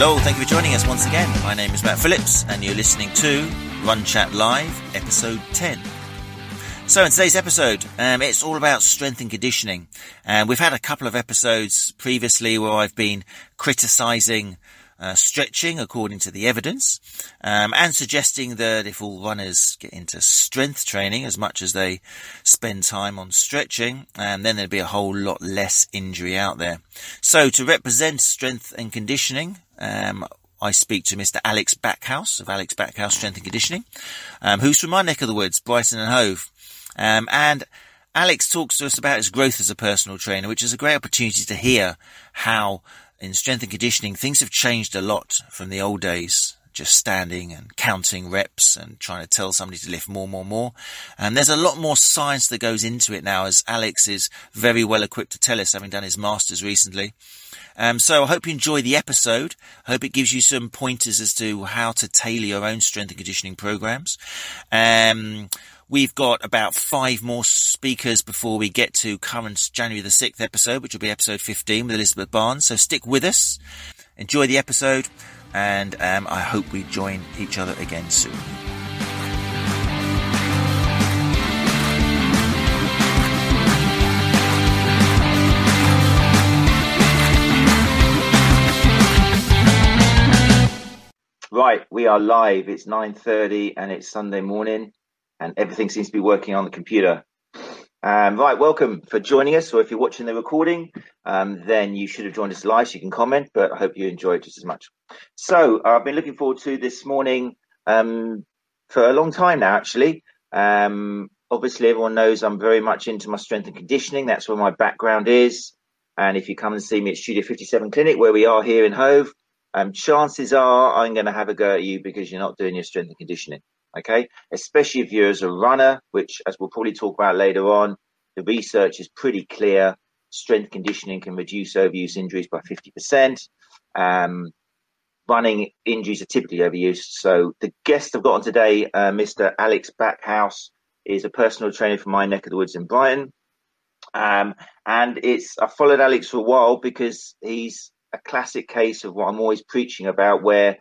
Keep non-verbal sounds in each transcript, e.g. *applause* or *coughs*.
Hello, thank you for joining us once again. My name is Matt Phillips, and you're listening to Run Chat Live, episode 10. So, in today's episode, um, it's all about strength and conditioning. And we've had a couple of episodes previously where I've been criticizing uh, stretching according to the evidence, um, and suggesting that if all runners get into strength training as much as they spend time on stretching, um, then there'd be a whole lot less injury out there. So to represent strength and conditioning, um, I speak to Mr. Alex Backhouse of Alex Backhouse Strength and Conditioning, um, who's from my neck of the woods, Brighton and Hove. Um, and Alex talks to us about his growth as a personal trainer, which is a great opportunity to hear how in strength and conditioning, things have changed a lot from the old days. Just standing and counting reps and trying to tell somebody to lift more, more, more. And there's a lot more science that goes into it now, as Alex is very well equipped to tell us, having done his masters recently. Um, so I hope you enjoy the episode. I hope it gives you some pointers as to how to tailor your own strength and conditioning programs. Um, We've got about five more speakers before we get to current January the 6th episode, which will be episode 15 with Elizabeth Barnes. So stick with us, enjoy the episode, and um, I hope we join each other again soon. Right, we are live. It's 9:30 and it's Sunday morning and everything seems to be working on the computer. Um, right, welcome for joining us. Or if you're watching the recording, um, then you should have joined us live. So you can comment, but I hope you enjoy it just as much. So I've been looking forward to this morning um, for a long time now, actually. Um, obviously, everyone knows I'm very much into my strength and conditioning. That's where my background is. And if you come and see me at Studio 57 Clinic, where we are here in Hove, um, chances are I'm going to have a go at you because you're not doing your strength and conditioning okay? Especially if you're as a runner, which, as we'll probably talk about later on, the research is pretty clear. Strength conditioning can reduce overuse injuries by 50%. Um, running injuries are typically overused. So the guest I've got on today, uh, Mr. Alex Backhouse, is a personal trainer from my neck of the woods in Brighton. Um, and it's I followed Alex for a while because he's a classic case of what I'm always preaching about, where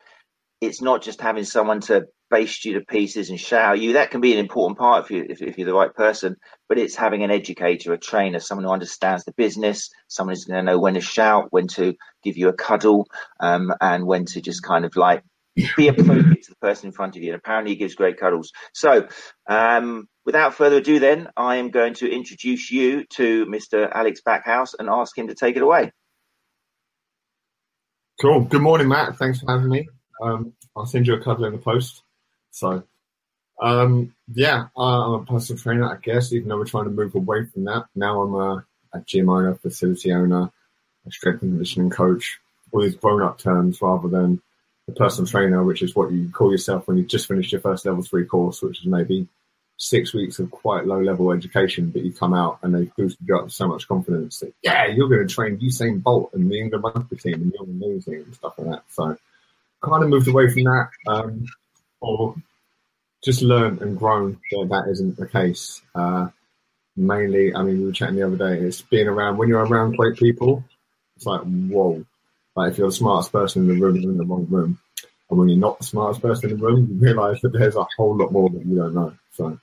it's not just having someone to baste you to pieces and shower you. That can be an important part if you if, if, you're the right person. But it's having an educator, a trainer, someone who understands the business, someone who's going to know when to shout, when to give you a cuddle, um, and when to just kind of like be appropriate to the person in front of you. And apparently, he gives great cuddles. So, um, without further ado, then I am going to introduce you to Mr. Alex Backhouse and ask him to take it away. Cool. Good morning, Matt. Thanks for having me. Um, I'll send you a cuddle in the post. So, um, yeah, I'm a personal trainer, I guess, even though we're trying to move away from that. Now I'm a, a gym owner, facility owner, a strength and conditioning coach, all these grown up terms rather than a personal trainer, which is what you call yourself when you just finished your first level three course, which is maybe six weeks of quite low level education, but you come out and they've boosted you up so much confidence that, yeah, you're going to train Usain Bolt and the England rugby team and you're amazing and stuff like that. So kind of moved away from that. Um, or just learned and grown that that isn't the case. Uh, mainly, I mean, we were chatting the other day. It's being around when you're around great people. It's like whoa! Like if you're the smartest person in the room, you're in the wrong room, and when you're not the smartest person in the room, you realise that there's a whole lot more that you don't know. So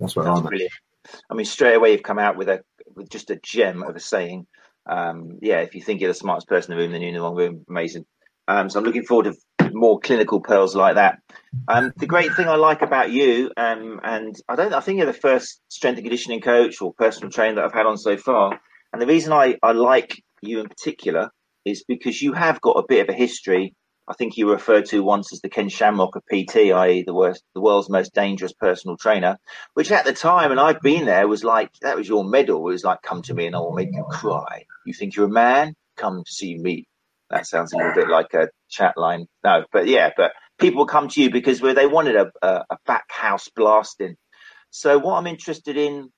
that's what I'm. Brilliant. I mean, straight away you've come out with a with just a gem of a saying. Um, yeah, if you think you're the smartest person in the room, then you're in the wrong room. Amazing. Um, so I'm looking forward to more clinical pearls like that. Um, the great thing I like about you, um, and I don't, I think you're the first strength and conditioning coach or personal trainer that I've had on so far. And the reason I, I like you in particular is because you have got a bit of a history. I think you referred to once as the Ken Shamrock of PT, i.e., the worst, the world's most dangerous personal trainer, which at the time, and I've been there, was like that was your medal. It was like, come to me and I will make you cry. You think you're a man? Come see me. That sounds a little bit like a chat line. No, but yeah, but people come to you because they wanted a, a, a back house blasting. So what I'm interested in,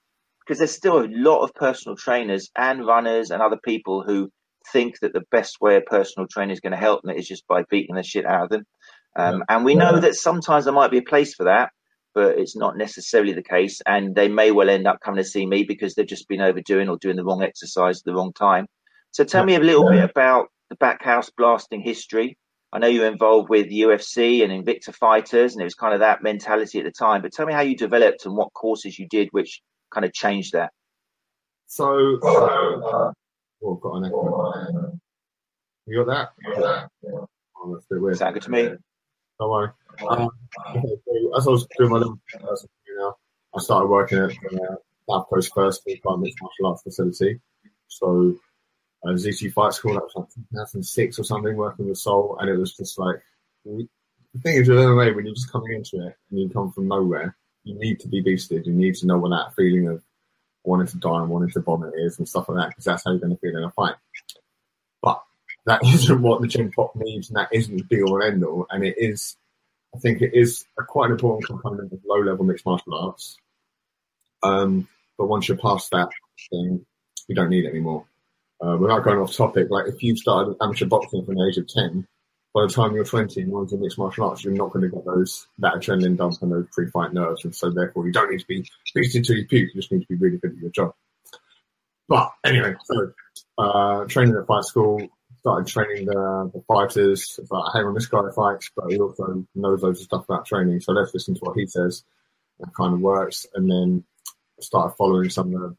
because there's still a lot of personal trainers and runners and other people who think that the best way a personal trainer is going to help them is just by beating the shit out of them. Um. And we know that sometimes there might be a place for that, but it's not necessarily the case. And they may well end up coming to see me because they've just been overdoing or doing the wrong exercise at the wrong time. So tell me a little bit about the backhouse blasting history. I know you were involved with UFC and Invicta Fighters, and it was kind of that mentality at the time. But tell me how you developed and what courses you did, which kind of changed that. So, uh, oh, I've got an echo. You got that? Oh, that's a bit weird. Sound good to me? Don't worry. Um, okay, so as I was doing my little you know, I started working at uh, South Coast First Full Mixed Martial Arts Facility. So uh, ZT Fight School, that was like 2006 or something, working with Soul, and it was just like the thing is with MMA when you're just coming into it and you come from nowhere, you need to be beasted. You need to know what that feeling of wanting to die and wanting to vomit is and stuff like that, because that's how you're going to feel in a fight. But that *laughs* isn't what the gym pop needs, and that isn't the be all and end all. And it is, I think, it is a quite an important component of low level mixed martial arts. Um, but once you're past that thing, you don't need it anymore. Uh, without going off topic, like if you started amateur boxing from the age of 10, by the time you're 20 and you're into mixed martial arts, you're not going to get those that adrenaline dump and those pre-fight nerves, and so therefore you don't need to be beaten until you puke. You just need to be really good at your job. But anyway, so uh, training at fight school, started training the, the fighters. Like, hey, when this guy fights, but he also knows loads of stuff about training. So let's listen to what he says. That kind of works. And then started following some of the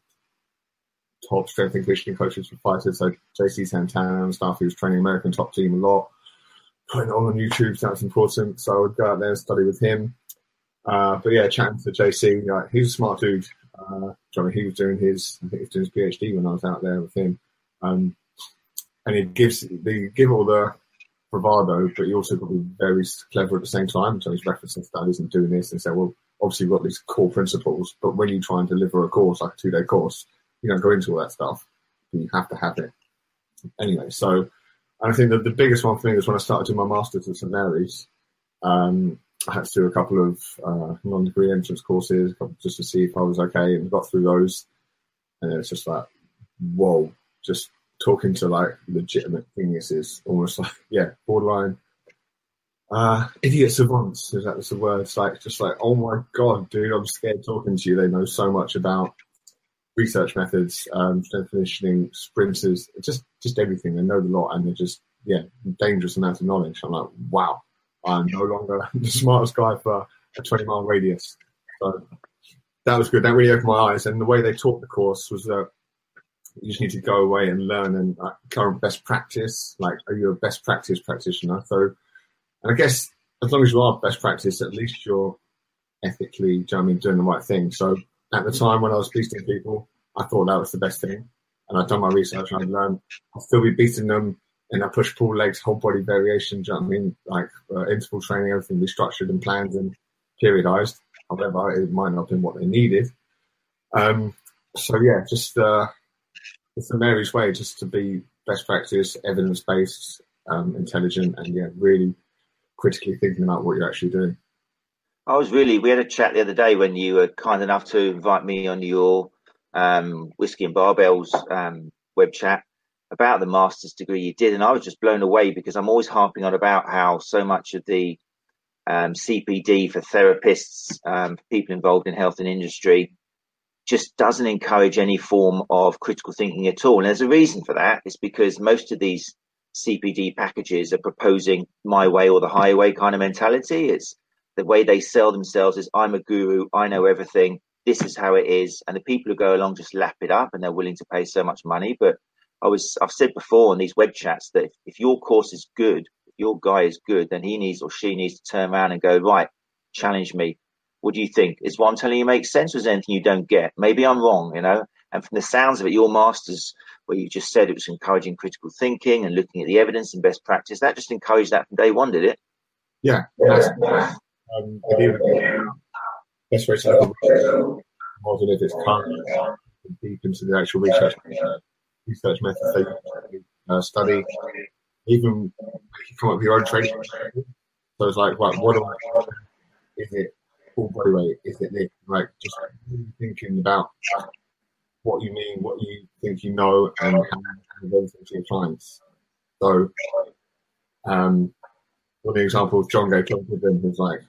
top strength and conditioning coaches for fighters, so JC Santana and stuff, He was training American top team a lot, it on on YouTube, so that's important. So I would go out there and study with him. Uh, but yeah, chatting to JC, like, he's a smart dude. Uh, he was doing his, I think he was doing his PhD when I was out there with him. Um, and he gives, they give all the bravado, but he also got to be very clever at the same time. So he's referencing studies and doing this and say, well, obviously we've got these core principles, but when you try and deliver a course, like a two day course, you don't go into all that stuff. You have to have it. Anyway, so I think that the biggest one for me was when I started doing my master's at St Mary's. Um, I had to do a couple of uh, non-degree entrance courses just to see if I was okay, and got through those. And it's just like, whoa, just talking to like legitimate geniuses, almost like *laughs* yeah, borderline uh, idiot savants. Is that the word? It's like just like, oh my god, dude, I'm scared talking to you. They know so much about research methods, um, strength conditioning, sprinters, just just everything. They know the lot, and they're just yeah, dangerous amounts of knowledge. I'm like, wow, I'm no longer *laughs* the smartest guy for a 20 mile radius. So that was good. That really opened my eyes. And the way they taught the course was that you just need to go away and learn and current best practice. Like, are you a best practice practitioner? So, and I guess as long as you are best practice, at least you're ethically, you know I mean, doing the right thing. So at the time when I was beating people, I thought that was the best thing. And I'd done my research and I'd learned I'll still be beating them in a push pull legs, whole body variation. Do you know I mean? Like uh, interval training, everything be structured and planned and periodized. However, it might not have been what they needed. Um, so yeah, just uh, it's a Mary's way just to be best practice, evidence based, um, intelligent, and yeah, really critically thinking about what you're actually doing. I was really. We had a chat the other day when you were kind enough to invite me on your um, whiskey and barbells um, web chat about the master's degree you did, and I was just blown away because I'm always harping on about how so much of the um, CPD for therapists, um, people involved in health and industry, just doesn't encourage any form of critical thinking at all. And there's a reason for that. It's because most of these CPD packages are proposing my way or the highway kind of mentality. It's the way they sell themselves is I'm a guru, I know everything, this is how it is. And the people who go along just lap it up and they're willing to pay so much money. But I was I've said before in these web chats that if, if your course is good, if your guy is good, then he needs or she needs to turn around and go, right, challenge me. What do you think? Is what I'm telling you makes sense or is anything you don't get? Maybe I'm wrong, you know? And from the sounds of it, your masters, where you just said it was encouraging critical thinking and looking at the evidence and best practice, that just encouraged that from day one, did it? Yeah, yeah um, the best way to at more than if it's current deep into the actual research research methods they uh, study. Even if you come up with your own training. So it's like, what do I, is it full body weight? Is it this? Like just thinking about what you mean, what you think you know, and how everything to your clients. So, um, one example of John gave John Goodwin was like,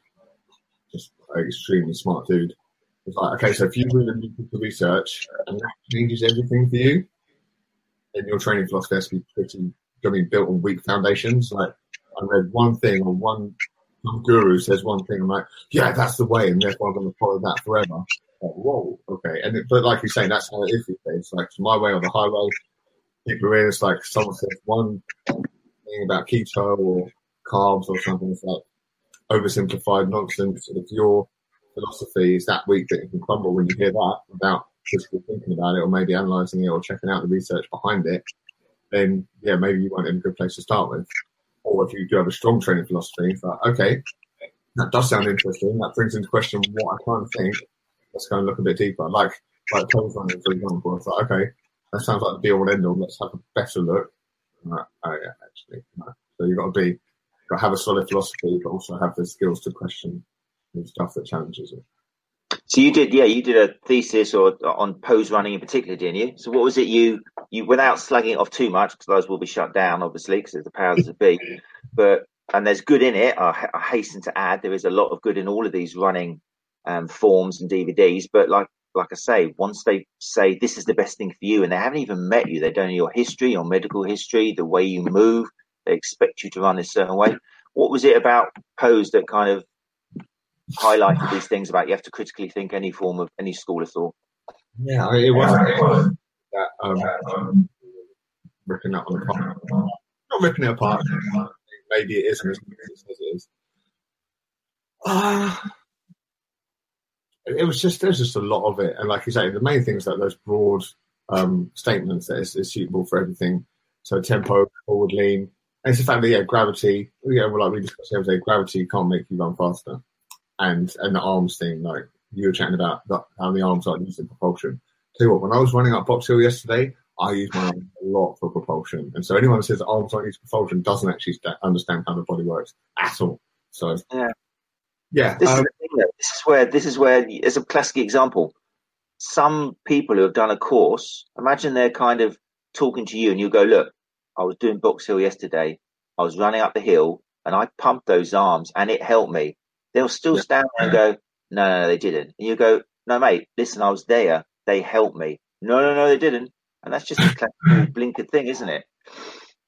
extremely smart dude. It's like, okay, so if you really do the research and that changes everything for you, then your training philosophy has to be pretty I mean, built on weak foundations. Like I read one thing or one guru says one thing, I'm like, yeah, that's the way, and therefore I'm going to follow that forever. Like, whoa, okay. And it, but like you're saying, that's how it is these days. Like it's my way or the highway. People it's like someone says one thing about keto or carbs or something. It's like oversimplified nonsense. If your philosophy is that weak that it can crumble when you hear that without physically thinking about it or maybe analysing it or checking out the research behind it, then yeah, maybe you weren't in a good place to start with. Or if you do have a strong training philosophy, like, okay, that does sound interesting. That brings into question what I kind of think. Let's go and look a bit deeper. Like like pose running, for example. It's like, okay, that sounds like the be all and end all. Let's have a better look. Oh yeah, actually. No. So you've got to be have a solid philosophy, but also have the skills to question the stuff that challenges it. So you did, yeah, you did a thesis or on pose running in particular, didn't you? So what was it you you without slugging it off too much because those will be shut down, obviously, because there's the powers that be. But and there's good in it. I, I, hasten to add there is a lot of good in all of these running um, forms and DVDs. But like like I say, once they say this is the best thing for you, and they haven't even met you, they don't know your history, your medical history, the way you move, they expect you to run a certain way. What was it about pose that kind of highlighted these things about you have to critically think any form of any school of thought. Yeah, it wasn't that um, ripping up on the part. Not ripping it apart. Maybe it isn't as it is. Uh, it was just there's just a lot of it, and like you say, the main things that those broad um, statements that is, is, suitable for everything. So tempo, forward lean, and it's the fact that yeah, gravity. Yeah, well, like we discussed the other day, gravity can't make you run faster and and the arms thing, like you were chatting about that, how the arms are used in propulsion. Tell you what, when I was running up Box Hill yesterday, I used my arms a lot for propulsion, and so anyone who says arms aren't used for propulsion doesn't actually understand how the body works at all. So yeah, yeah. This, um, is, thing, this is where this is where as a classic example. Some people who have done a course, imagine they're kind of talking to you, and you go, "Look, I was doing Box Hill yesterday. I was running up the hill, and I pumped those arms, and it helped me." They'll still stand there and go, no, no, no, they didn't. And you go, no, mate, listen, I was there. They helped me. No, no, no, they didn't. And that's just a *laughs* classic blinkered thing, isn't it?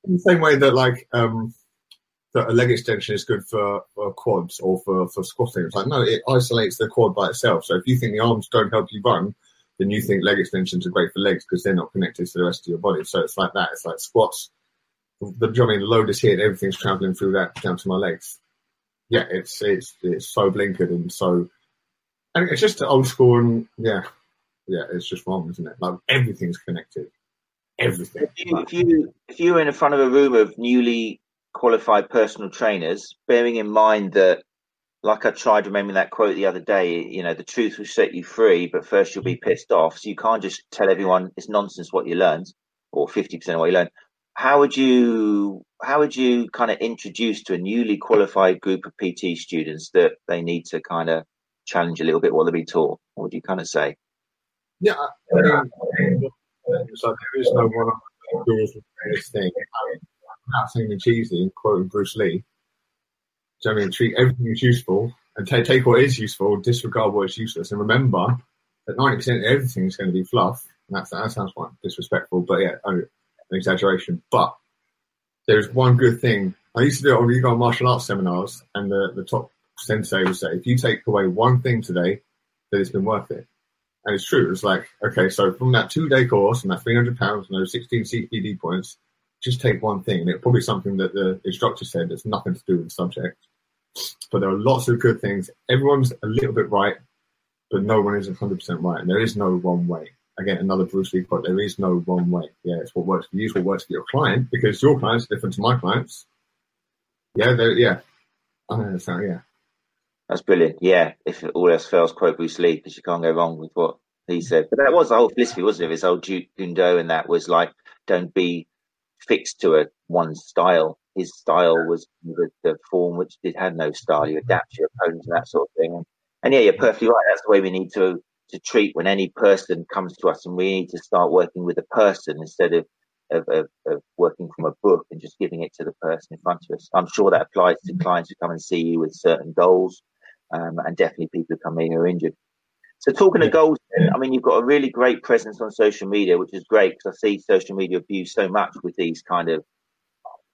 In the same way that, like, um, that a leg extension is good for, for quads or for, for squatting. It's like, no, it isolates the quad by itself. So if you think the arms don't help you run, then you think leg extensions are great for legs because they're not connected to the rest of your body. So it's like that. It's like squats. The, I mean, load is here everything's traveling through that down to my legs yeah, it's it's it's so blinkered and so, and it's just old school and yeah, yeah, it's just wrong, isn't it? Like everything's connected, everything. If you if you if you're in front of a room of newly qualified personal trainers, bearing in mind that, like I tried remembering that quote the other day, you know, the truth will set you free, but first you'll be mm. pissed off. So you can't just tell everyone it's nonsense what you learned or fifty percent of what you learned how would you how would you kind of introduce to a newly qualified group of PT students that they need to kind of challenge a little bit what they've been taught? What would you kind of say? Yeah, mean, so there is no one does this thing. Not saying cheesy quoting Bruce Lee. So I mean, treat everything as useful and take take what is useful, disregard what is useless, and remember that ninety percent of everything is going to be fluff. And that's, that sounds quite disrespectful, but yeah, an exaggeration. But there's one good thing. I used to do it on martial arts seminars, and the, the top sensei would say, if you take away one thing today, then it's been worth it. And it's true. It's like, okay, so from that two day course and that 300 pounds and those 16 CPD points, just take one thing. And it's probably something that the instructor said that's nothing to do with the subject. But there are lots of good things. Everyone's a little bit right, but no one is 100% right. And there is no one way again, another Bruce Lee quote, there is no one way. Yeah, it's what works for you, it's what works for your client, because your clients are different to my clients. Yeah, yeah. I understand, yeah. That's brilliant. Yeah, if all else fails, quote Bruce Lee, because you can't go wrong with what he said. But that was the whole philosophy, wasn't it? His old Jeet Kune Do, and that was like, don't be fixed to a one style. His style was the, the form which did had no style. You adapt your opponent and that sort of thing. And, and yeah, you're perfectly right. That's the way we need to to treat when any person comes to us and we need to start working with a person instead of of, of, of, working from a book and just giving it to the person in front of us. I'm sure that applies to clients who come and see you with certain goals, um, and definitely people who come in who are injured. So, talking yeah. of goals, I mean, you've got a really great presence on social media, which is great because I see social media abused so much with these kind of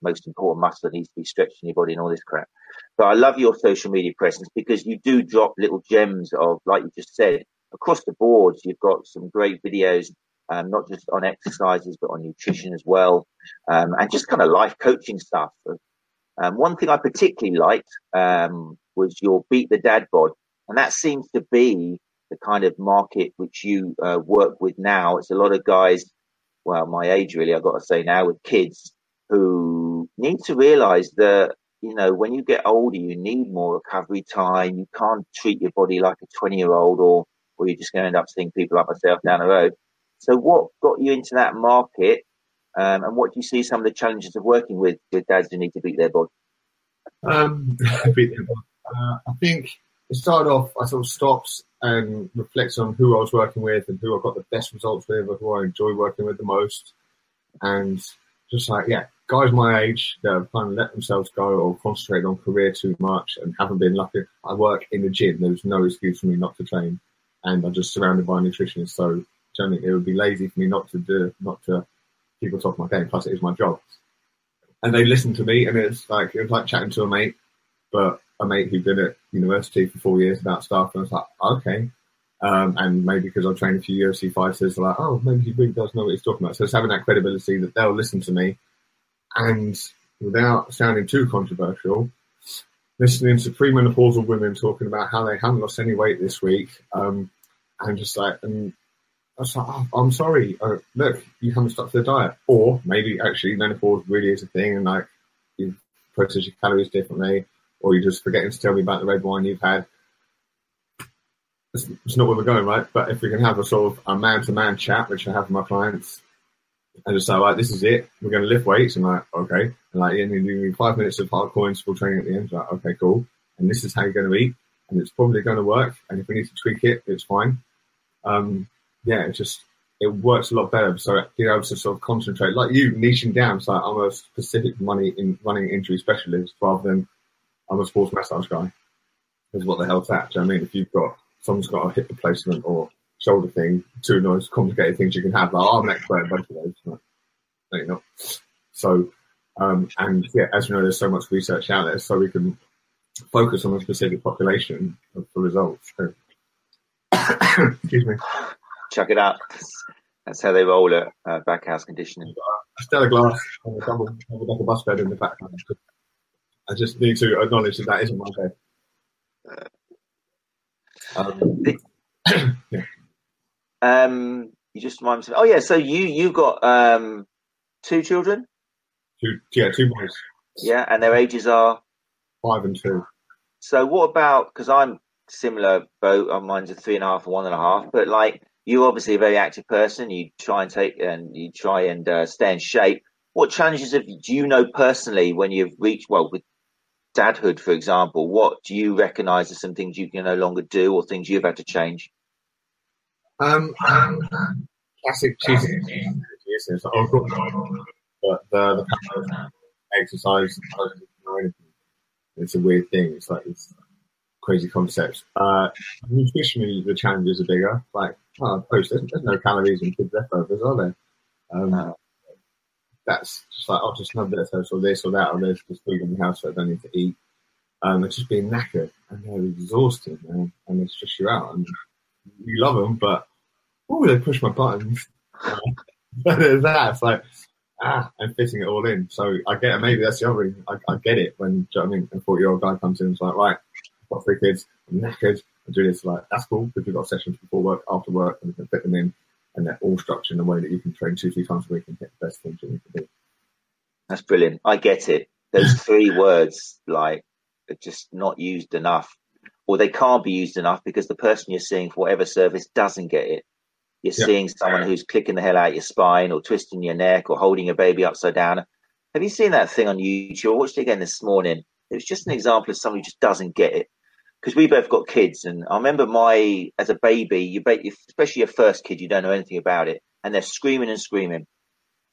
most important muscle that needs to be stretched in your body and all this crap. But I love your social media presence because you do drop little gems of, like you just said, across the board. You've got some great videos, um, not just on exercises, but on nutrition as well, um, and just kind of life coaching stuff. Um, one thing I particularly liked um, was your Beat the Dad bod, and that seems to be the kind of market which you uh, work with now. It's a lot of guys, well, my age really, I've got to say now, with kids who need to realize that, you know, when you get older, you need more recovery time. You can't treat your body like a 20 year old or, or you're just going to end up seeing people like myself down the road. So what got you into that market? Um, and what do you see some of the challenges of working with, with dads who need to beat their body? Um, *laughs* beat their bod. Uh, I think it started off, I sort of stopped and reflected on who I was working with and who I got the best results with or who I enjoy working with the most. And just like, yeah, guys my age that have kind of let themselves go or concentrate on career too much and haven't been lucky. I work in the gym. There's no excuse for me not to train. And I'm just surrounded by nutritionists. So generally it would be lazy for me not to do, not to keep on top of my game. Plus it is my job. And they listened to me and it's like, it was like chatting to a mate, but a mate who'd been at university for four years about stuff. And I was like, okay. Um, and maybe because I've trained a few UFC fighters, like, oh, maybe he really does know what he's talking about. So it's having that credibility that they'll listen to me and without sounding too controversial, listening to premenopausal women talking about how they haven't lost any weight this week, um, and just like, and I was like, oh, I'm sorry, uh, look, you haven't stuck to the diet, or maybe actually menopause really is a thing, and like you process your calories differently, or you're just forgetting to tell me about the red wine you've had. It's, it's not where we're going, right? But if we can have a sort of a man-to-man chat, which I have with my clients, and just say, like, this is it. We're going to lift weights. And like, okay. And like, you're doing five minutes of hardcore interval training at the end. Like, okay, cool. And this is how you're going to eat. And it's probably going to work. And if we need to tweak it, it's fine. Um, yeah, it just, it works a lot better. So being able to sort of concentrate, like you niching down. So I'm a specific money in running injury specialist rather than I'm a sports massage guy. Is what the hell's that? Do you know I mean? If you've got, someone's got a hip replacement or shoulder thing, two nice complicated things you can have. Like, I'm an expert in both of those. No, you're not. So, um, and yeah, as you know, there's so much research out there, so we can focus on a specific population for results. So, *coughs* excuse me. Chuck it out. That's how they roll at uh, backhouse conditioning. Stella Glass on the double, double bus bed in the background. I just need to acknowledge that that isn't my bed. Um, *coughs* yeah. Um, you just remind me. Oh yeah, so you you got um two children. Two, yeah, two boys. Yeah, and their ages are five and two. So what about? Because I'm similar boat. On uh, mine's a three and a half and one and a half. But like you're obviously a very active person. You try and take and you try and uh, stay in shape. What challenges have do you know personally when you've reached well with dadhood, for example? What do you recognise as some things you can no longer do, or things you've had to change? Um, classic cheesy excuses. Oh, but the, the exercise, it's a weird thing. It's like it's crazy concepts. Uh, nutritionally, the challenges are bigger. Like, oh, post, there's, there's no calories in kids' leftovers, are there? Um, that's just like, I'll just have this or this or that, or there's just food in the house that I don't need to eat. Um, it's just being knackered and they're exhausted, man, and they stress you out. And you love them, but oh, they push my buttons. *laughs* but that. It's like, ah, I'm fitting it all in. So I get it. Maybe that's the other reason. I, I get it when, you know I mean? A 40 year old guy comes in and is like, right, I've got three kids, I'm knackered, I do this. Like, that's cool because we've got sessions before work, after work, and we can fit them in. And they're all structured in a way that you can train two, three times a week and get the best things you can do. That's brilliant. I get it. Those *laughs* three words, like, are just not used enough, or they can't be used enough because the person you're seeing for whatever service doesn't get it. You're yeah. seeing someone who's clicking the hell out of your spine or twisting your neck or holding your baby upside down. Have you seen that thing on YouTube? I watched it again this morning. It was just an example of someone who just doesn't get it. Because we both got kids, and I remember my as a baby, you especially your first kid, you don't know anything about it, and they're screaming and screaming.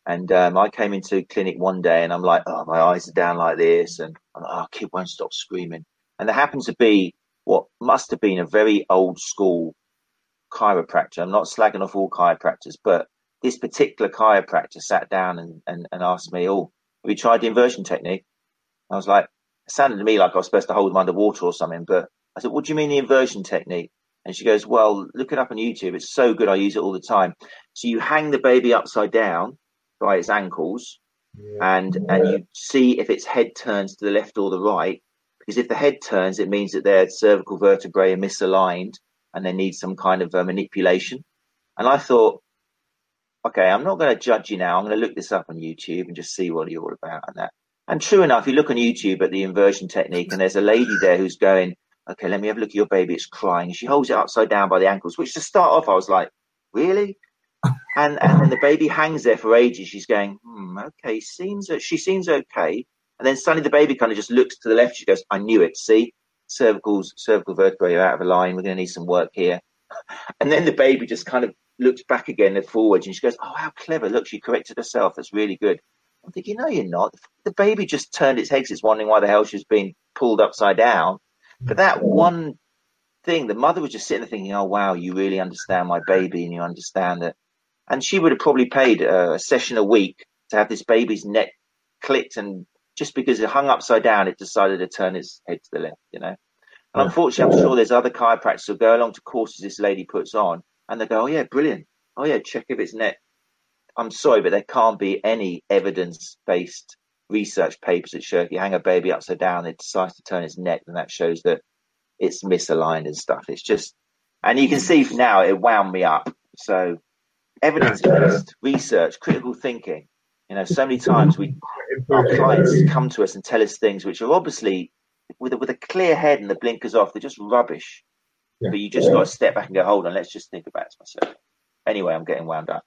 And um, I came into clinic one day, and I'm like, oh, my eyes are down like this, and I'm like, oh, kid won't stop screaming. And there happens to be what must have been a very old school chiropractor. I'm not slagging off all chiropractors, but this particular chiropractor sat down and, and, and asked me, Oh, have you tried the inversion technique. I was like, it sounded to me like I was supposed to hold them underwater or something. But I said, what do you mean the inversion technique? And she goes, well, look it up on YouTube. It's so good. I use it all the time. So you hang the baby upside down by its ankles yeah. and, yeah. and you see if its head turns to the left or the right. Because if the head turns, it means that their cervical vertebrae are misaligned and they need some kind of uh, manipulation. And I thought, okay, I'm not going to judge you now. I'm going to look this up on YouTube and just see what you're all about and that. And true enough, you look on YouTube at the inversion technique, and there's a lady there who's going, okay, let me have a look at your baby. It's crying. She holds it upside down by the ankles, which to start off, I was like, really? *laughs* And and then the baby hangs there for ages. She's going, hmm, okay, seems she seems okay. And then suddenly the baby kind of just looks to the left. She goes, I knew it. See, cervicals, cervical vertebrae are out of line. We're going to need some work here. *laughs* And then the baby just kind of looks back again and forwards, and she goes, oh, how clever! Look, she corrected herself. That's really good. I'm thinking, no, you're not. The baby just turned its head. It's wondering why the hell she's being pulled upside down but that one thing, the mother was just sitting there thinking, "Oh wow, you really understand my baby, and you understand that." And she would have probably paid a session a week to have this baby's neck clicked, and just because it hung upside down, it decided to turn its head to the left. You know. And unfortunately, I'm sure there's other chiropractors who go along to courses this lady puts on, and they go, "Oh yeah, brilliant. Oh yeah, check if it's neck." I'm sorry, but there can't be any evidence-based research papers that show if you hang a baby upside down, it decides to turn its neck, then that shows that it's misaligned and stuff. It's just, and you can see now it wound me up. So evidence based research, critical thinking. You know, so many times we our clients come to us and tell us things which are obviously with a, with a clear head and the blinkers off, they're just rubbish. Yeah. But you just got to step back and go, hold on, let's just think about it myself. Anyway, I'm getting wound up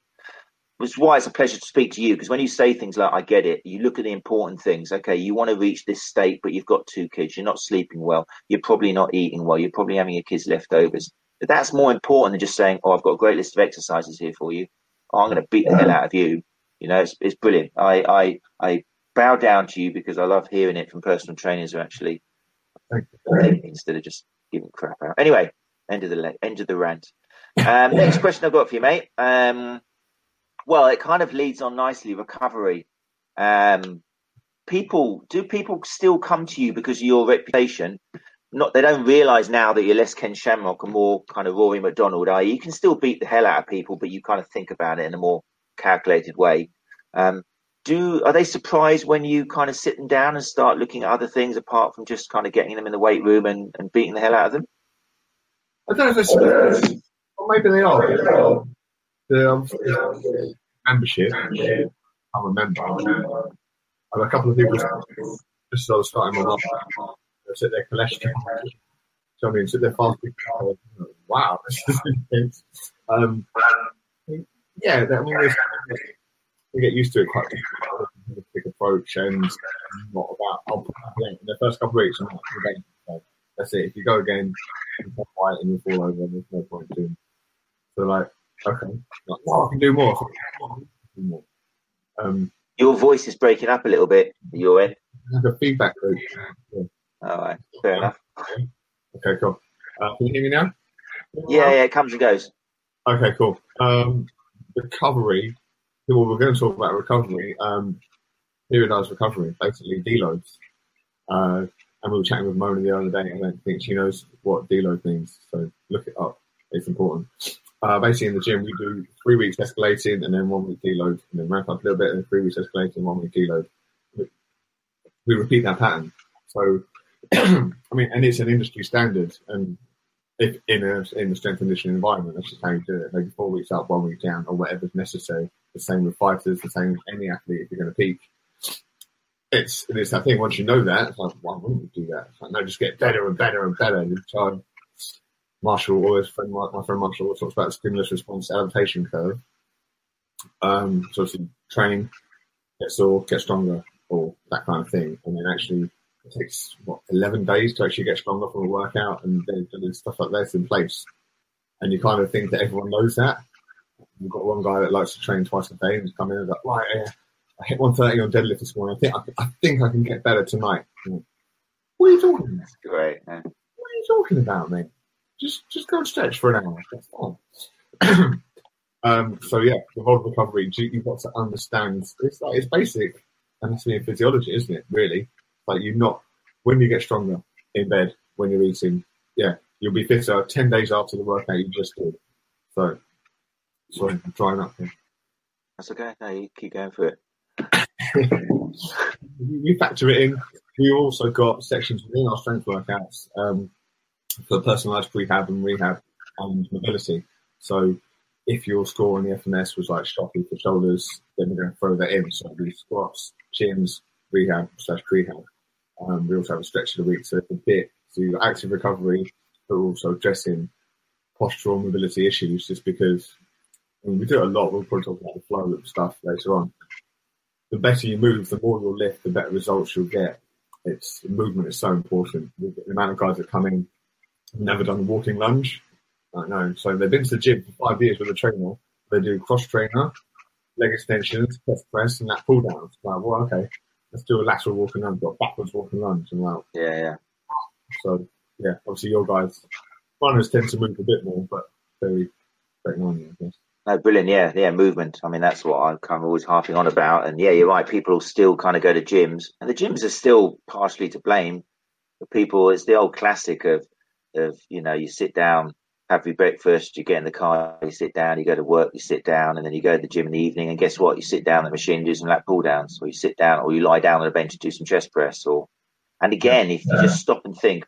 is why it's a pleasure to speak to you because when you say things like I get it, you look at the important things. Okay, you want to reach this state, but you've got two kids, you're not sleeping well, you're probably not eating well, you're probably having your kids' leftovers. But that's more important than just saying, Oh, I've got a great list of exercises here for you. Oh, I'm going to beat the hell out of you. You know, it's, it's brilliant. I, I, I bow down to you because I love hearing it from personal trainers who actually instead of just giving crap out. Anyway, end of the end of the rant. Um, next question I've got for you, mate. Um, well, it kind of leads on nicely. Recovery. Um, people do people still come to you because of your reputation? Not they don't realise now that you're less Ken Shamrock and more kind of Rory MacDonald. Are you? you can still beat the hell out of people, but you kind of think about it in a more calculated way. Um, do are they surprised when you kind of sit them down and start looking at other things apart from just kind of getting them in the weight room and, and beating the hell out of them? I don't know if they're surprised. Or maybe they are the membership. I'm a member. Have a couple of people just as I was starting my life. They sit there cholesterol. So I mean, sit there fasting. Wow, this is intense. Um, yeah, I mean, we get used to it quite a big approach and not about in the first couple of weeks I'm not. So that's it. If you go again, you fight and you fall over, there's no point doing. So like Okay. I can do more. Um, your voice is breaking up a little bit. Your end. The feedback loop. Yeah. All right. Fair enough. Okay. Cool. Uh, can you hear me now? Yeah. Yeah. It comes and goes. Okay. Cool. Um, recovery. Well, we're going to talk about recovery. Um, periodized recovery, basically deloads. Uh, and we were chatting with Mona the other day. And I don't think she knows what deload means, so look it up. It's important uh, basically in the gym, we do three weeks escalating and then one week deload, and then ramp up a little bit, and three weeks escalating, one week deload. We repeat that pattern. So, *clears throat* I mean, and it's an industry standard, and if in a in a strength conditioning environment, that's just how you do it. Maybe four weeks up, one week down, or whatever's necessary. The same with fighters, the same with any athlete if you're going to peak. It's it's that thing. Once you know that, it's like, why wouldn't you do that? It's like, no, just get better and better and better. And try Marshall, always friend, my friend Marshall always talks about the stimulus response adaptation curve. Um, so obviously train, get sore, get stronger, or that kind of thing. And then actually it takes what eleven days to actually get stronger from a workout, and then stuff like that in place. And you kind of think that everyone knows that. We've got one guy that likes to train twice a day and he's coming in and like, right, yeah, I hit 130 on deadlift this morning. I think I, I think I can get better tonight. What are you talking about? That's great. What are you talking about, mate? Just just go and stretch for an hour. That's fine. *clears throat* um, so yeah, the whole recovery, you've got to understand. It's like it's basic anatomy and that's in physiology, isn't it? Really, like you're not when you get stronger in bed when you're eating, yeah, you'll be fitter ten days after the workout you just did. So, sorry, I'm drying up here. That's okay. No, you keep going for it. *laughs* we factor it in. We also got sections within our strength workouts um, for personalised prehab and rehab and mobility. So if your score on the FMS was like shocking for shoulders, then we're going to throw that in. So we squats, chins, rehab slash prehab. Um, we also have a stretch of the week, so it's a bit to active recovery, but also addressing postural mobility issues. Just because I mean, we do a lot, we'll probably talk about the flow of stuff later on. The better you move, the more you'll lift, the better results you'll get. It's movement is so important. The amount of guys that come in never done a walking lunge, I know. So they've been to the gym for five years with a trainer. They do cross trainer, leg extensions, chest press, and that pull down. Like, well, okay, let's do a lateral walking lunge or backwards walking lunge. And like, yeah, yeah. So yeah, obviously your guys, runners tend to move a bit more, but very, very normal, I guess. No, brilliant. Yeah, yeah, movement. I mean, that's what I'm kind of always harping on about. And yeah, you're right. People still kind of go to gyms, and the gyms are still partially to blame. For people, it's the old classic of, of you know, you sit down, have your breakfast, you get in the car, you sit down, you go to work, you sit down, and then you go to the gym in the evening. And guess what? You sit down at the machine, do some lat pull downs, or you sit down, or you lie down on a bench and do some chest press. Or, and again, if you just stop and think,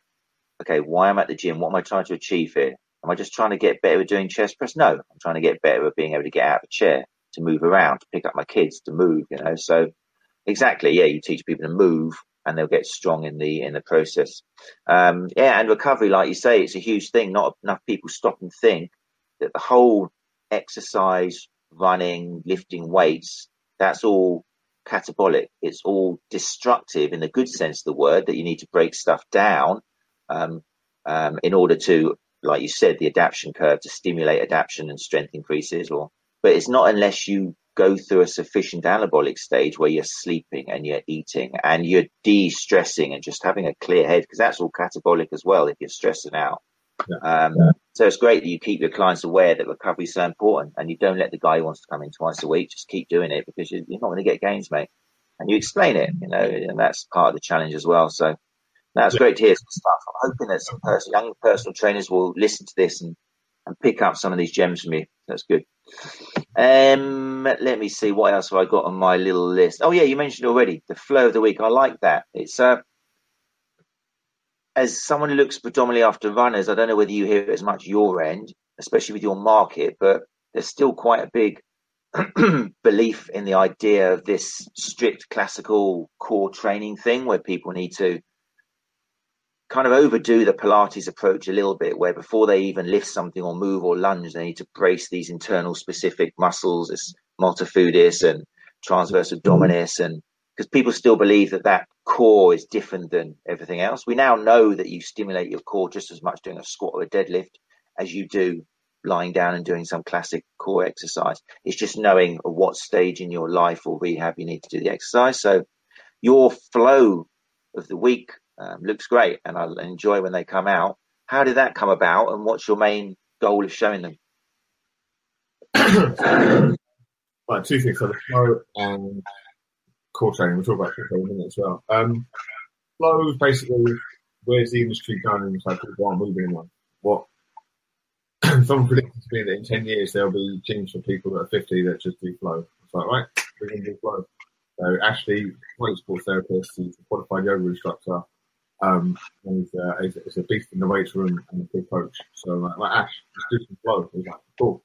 okay, why am I at the gym? What am I trying to achieve here? Am I just trying to get better at doing chest press? No, I'm trying to get better at being able to get out of a chair, to move around, to pick up my kids, to move. You know, so exactly, yeah, you teach people to move, and they'll get strong in the in the process. Um, yeah, and recovery, like you say, it's a huge thing. Not enough people stop and think that the whole exercise, running, lifting weights, that's all catabolic. It's all destructive in the good sense of the word. That you need to break stuff down um, um, in order to, like you said, the adaptation curve to stimulate adaptation and strength increases. Or, but it's not unless you go through a sufficient anabolic stage where you're sleeping and you're eating and you're de-stressing and just having a clear head because that's all catabolic as well if you're stressing out. Yeah. Um, yeah. So it's great that you keep your clients aware that recovery is so important and you don't let the guy who wants to come in twice a week just keep doing it because you're, you're not going to get gains, mate. And you explain it, you know, and that's part of the challenge as well. So that's yeah. great to hear some stuff. I'm hoping that some person, young personal trainers will listen to this and, and pick up some of these gems from you. That's good. Um, let me see what else have I got on my little list. Oh yeah, you mentioned already the flow of the week. I like that. It's uh, as someone who looks predominantly after runners. I don't know whether you hear it as much your end, especially with your market, but there's still quite a big *clears throat* belief in the idea of this strict classical core training thing where people need to kind of overdo the Pilates approach a little bit, where before they even lift something or move or lunge, they need to brace these internal specific muscles, this multifidus and transverse abdominis, mm-hmm. and because people still believe that that core is different than everything else. We now know that you stimulate your core just as much doing a squat or a deadlift as you do lying down and doing some classic core exercise. It's just knowing at what stage in your life or rehab you need to do the exercise. So your flow of the week um, looks great, and I'll enjoy when they come out. How did that come about, and what's your main goal of showing them? *coughs* well, two things: so the flow and core training. We'll talk about core training as well. Um, flow is basically where's the industry going? So people aren't moving on. What *coughs* someone predicted to me that in ten years there'll be gyms for people that are fifty that just do flow. It's like right, we're going to do flow. So Ashley, point sports therapist, he's a qualified yoga instructor. Um, he's, uh, he's, he's, a beast in the weight room and a coach. So like, Ash, just do some flow. He's like, cool.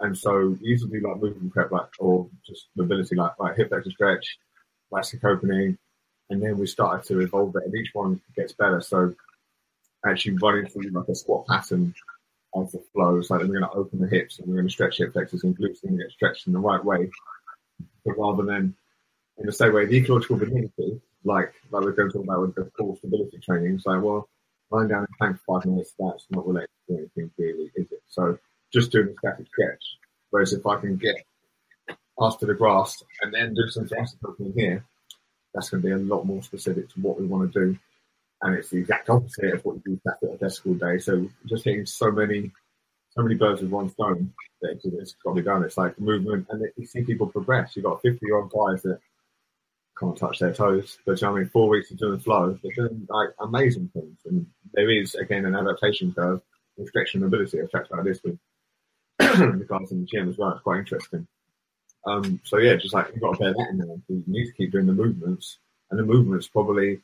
And so do like movement prep, like or just mobility, like like hip flexor stretch, classic opening, and then we started to evolve it, and each one gets better. So actually running through like a squat pattern of the flow, so like we're going to open the hips and we're going to stretch hip flexors and glutes and get stretched in the right way, but rather than in the same way, the ecological validity like like we're going to talk about with the core stability training. It's like, well, lying down and plank for five minutes, that's not related to anything really, is it? So just doing a static stretch. Whereas if I can get past to the grass and then do some thoracic opening here, that's going to be a lot more specific to what we want to do. And it's the exact opposite of what you do back at a desk all day. So just hitting so many, so many birds with one stone that it's got to be done. It's like movement, and you see people progress. You've got 50 year old guys that can't touch their toes. But you know I mean, four weeks of doing flow, they're doing like amazing things. And there is again an adaptation curve with stretching mobility. I've talked about this with *clears throat* the guys in the gym as well. It's quite interesting. Um, so yeah, just like you've got to bear that in mind. You need to keep doing the movements, and the movements probably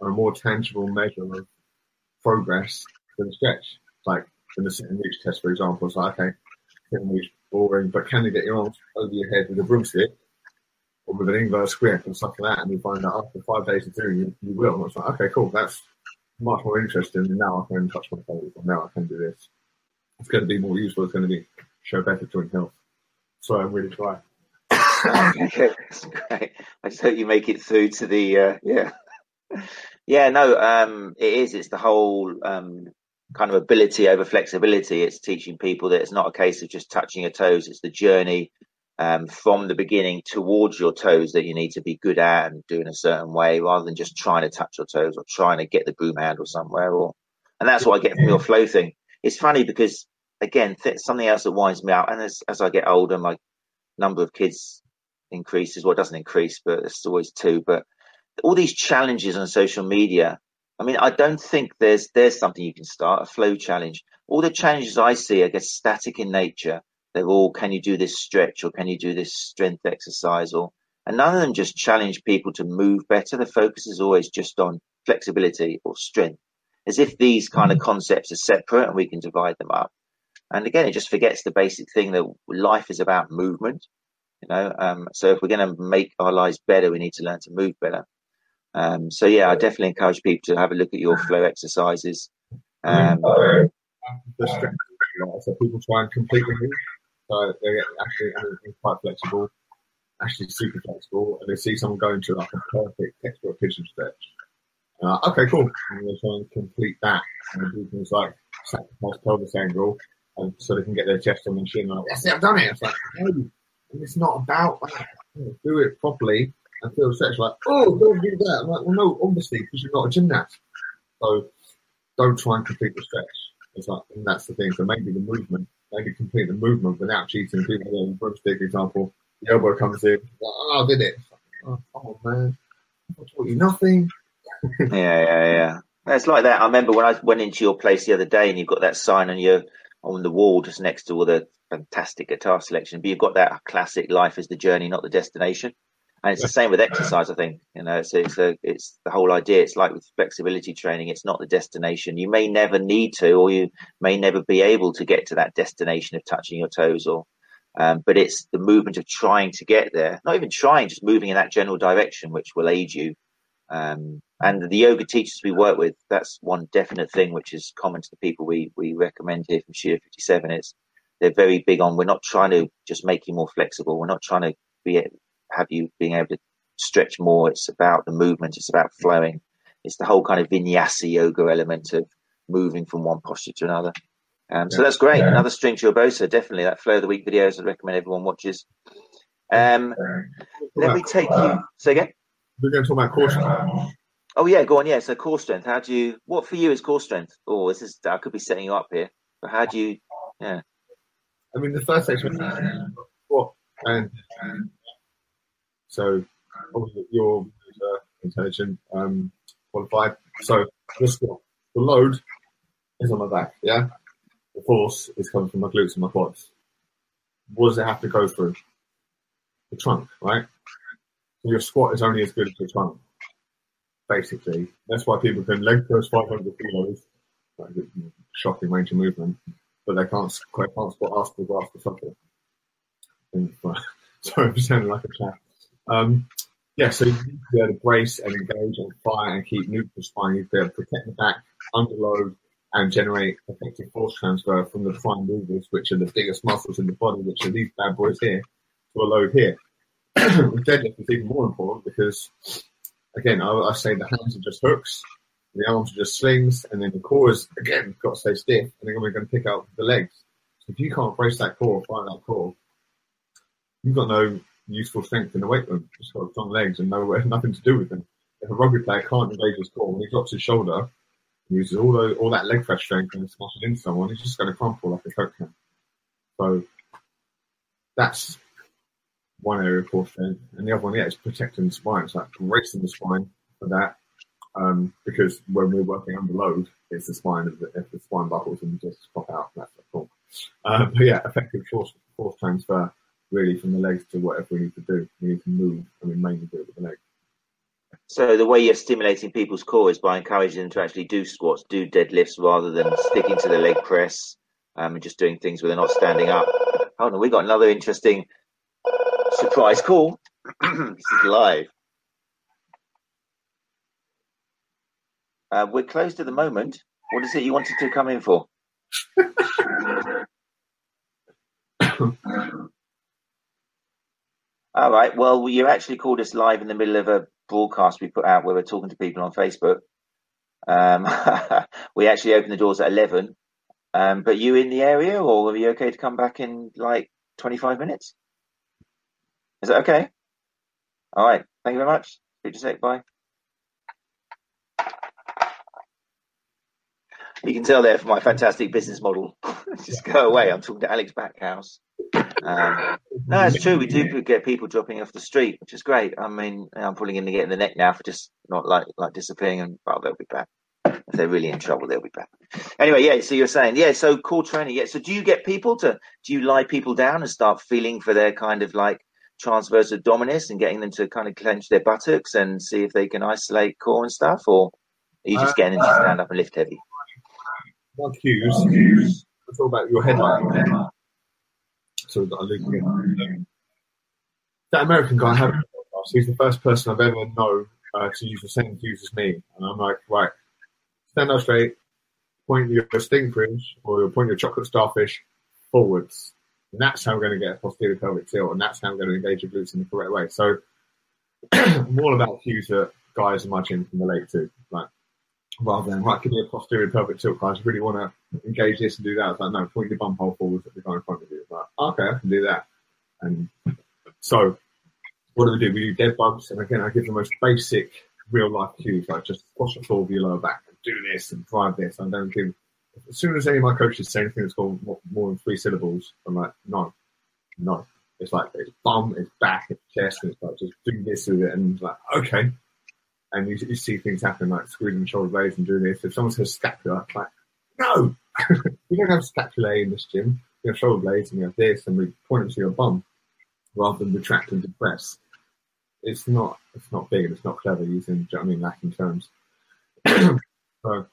are a more tangible measure of progress than the stretch. Like in the sit and reach test, for example, it's like okay, sit and reach boring, but can you get your arms over your head with a broomstick with an inverse grip and stuff like that? And you find that after five days of doing it, you will. And it's like okay, cool, that's much more interesting. And now I can touch my toes, or now I can do this. It's going to be more useful. It's going to be show better joint health. So I'm really trying. *laughs* That's great. I just hope you make it through to the uh, yeah, yeah. No, um, it is. It's the whole um, kind of ability over flexibility. It's teaching people that it's not a case of just touching your toes. It's the journey um, from the beginning towards your toes that you need to be good at and doing a certain way, rather than just trying to touch your toes or trying to get the broom handle somewhere. Or and that's what I get from your flow thing. It's funny because again, th- something else that winds me out, and as as I get older, my number of kids increases. Well, it doesn't increase, but it's always two. But all these challenges on social media. I mean, I don't think there's there's something you can start a flow challenge. All the challenges I see, I guess, static in nature. They're all, can you do this stretch or can you do this strength exercise or, and none of them just challenge people to move better. The focus is always just on flexibility or strength, as if these kind of concepts are separate and we can divide them up. And again, it just forgets the basic thing that life is about movement. You know, um, so if we're going to make our lives better, we need to learn to move better. Um, so yeah, I definitely encourage people to have a look at your flow exercises. Um, the strength, so people try and completely. So they're actually mean, quite flexible, actually super flexible, and they see someone going to like a perfect textbook pigeon stretch. Uh, okay, cool. And they try and complete that and do things like sacrifice pelvis angle, and so they can get their chest on the chin. Like, yes, I've done it. It's like, no, it's not about that. Do it properly and feel stretch like, oh, don't do that. I'm like, well, no, obviously, because you're not a gymnast. So don't try and complete the stretch. It's like, and that's the thing. So maybe the movement, maybe complete the movement without cheating. People on broomstick example, the elbow comes in, like, oh, I did it. Oh, on, man. I taught you nothing. *laughs* yeah, yeah, yeah. It's like that. I remember when I went into your place the other day, and you've got that sign on your on the wall just next to all the fantastic guitar selection. But you've got that classic "Life is the journey, not the destination." And it's the same with exercise. I think you know, it's it's a, it's the whole idea. It's like with flexibility training. It's not the destination. You may never need to, or you may never be able to get to that destination of touching your toes, or um, but it's the movement of trying to get there. Not even trying, just moving in that general direction, which will aid you. Um, and the yoga teachers we work with, that's one definite thing which is common to the people we we recommend here from Studio 57. Is they're very big on. We're not trying to just make you more flexible. We're not trying to be have you being able to stretch more. It's about the movement. It's about flowing. It's the whole kind of vinyasa yoga element of moving from one posture to another. Um, yeah. So that's great. Yeah. Another string to your bow. So definitely that flow of the week videos. I'd recommend everyone watches. Um, let me take you. Say again. We're going to talk about core strength. Oh yeah, go on. Yeah. So core strength. How do you? What for you is core strength? Oh, this is. I could be setting you up here. But how do you? Yeah. I mean, the first section. What and so you're uh, intelligent, um, qualified. So the squat, the load is on my back, yeah? The force is coming from my glutes and my quads. What does it have to go through? The trunk, right? So your squat is only as good as your trunk, basically. That's why people can leg press 500 kilos, like shocking range of movement, but they can't, they can't squat ask *laughs* for grasp or something. Sorry, I'm sounding like a chat. Um, yeah, so you need to be able to brace and engage and fire and keep neutral spine. You need to be able to protect the back, under load, and generate effective force transfer from the prime movers, which are the biggest muscles in the body, which are these bad boys here, to a load here. With *clears throat* deadlift, it's even more important because, again, I, I, say the hands are just hooks, the arms are just slings, and then the core is, again, got to stay stiff, and then we're going to pick out the legs. So if you can't brace that core, fire that core, you've got no useful strength in the weight room. He's got strong legs and no, *laughs* nothing to do with them. If a rugby player can't engage his core, when he drops his shoulder, he uses all, the, all that leg press strength and smashes into someone, he's just going to crumple like a coke can. So that's one area of core strength, and the other one, yeah, is protecting the spine. It's like bracing the spine for that. Um, because when we're working under load, it's the spine of the, if the spine buckles and just pop out. That's cool. Uh, but yeah, effective force, force transfer really from the legs to whatever we need to do. We need to move, and we mainly do it with the legs. So the way you're stimulating people's core is by encouraging them to actually do squats, do deadlifts, rather than sticking to the leg press um, and just doing things where they're not standing up. Hold on, we got another interesting surprise call. this is live. Uh, we're closed at the moment. What is it you wanted to come in for? All right. Well, you actually called us live in the middle of a broadcast we put out where we're talking to people on Facebook. Um, *laughs* we actually opened the doors at 11. Um, but you in the area or are you okay to come back in like 25 minutes? Is that okay? All right. Thank you very much. Speak to you. Bye. You can tell there from my fantastic business model. *laughs* Just go away. I'm talking to Alex Backhouse. Um, *laughs* no, it's true. We do get people dropping off the street, which is great. I mean, I'm pulling in to get in the neck now for just not like like disappearing, and well, they'll be back. If they're really in trouble, they'll be back. Anyway, yeah. So you're saying, yeah. So core training, yeah. So do you get people to do you lie people down and start feeling for their kind of like transverse abdominis and getting them to kind of clench their buttocks and see if they can isolate core and stuff, or are you just getting them to stand up and lift heavy? One cues. It's all about your headline that. That American guy, he's the first person I've ever known uh, to use the same cues as me, and I'm like, right, stand up straight, point your stink fringe or point your chocolate starfish forwards. And that's how we're going to get a posterior pelvic tilt, and that's how we're going to engage your glutes in the correct way. So *clears throat* I'm all about cues that guys in my gym can relate to. Like rather than right, give me a posterior pelvic tilt. I really want to engage this and do that. It's like, no, point your bum hole forwards at the guy in front of you. It's like, okay, I can do that. And so, what do we do? We do dead bugs, and again, I give the most basic real life cues, like just squash the floor with your lower back and do this and drive this. I don't give. As soon as any of my coaches say anything that's got more than three syllables, I'm like, no, no. It's like it's bum, it's back, it's chest, and it's like just do this with it, and like, okay, and you, you see things happen like squeezing shoulder blades and doing this. If someone says scapula, like, no, *laughs* we don't have scapulae in this gym. We have shoulder blades and we have this, and we point them to your bum rather than retract and depress. It's not, it's not big and it's not clever using, I mean, Latin terms. *clears throat* so,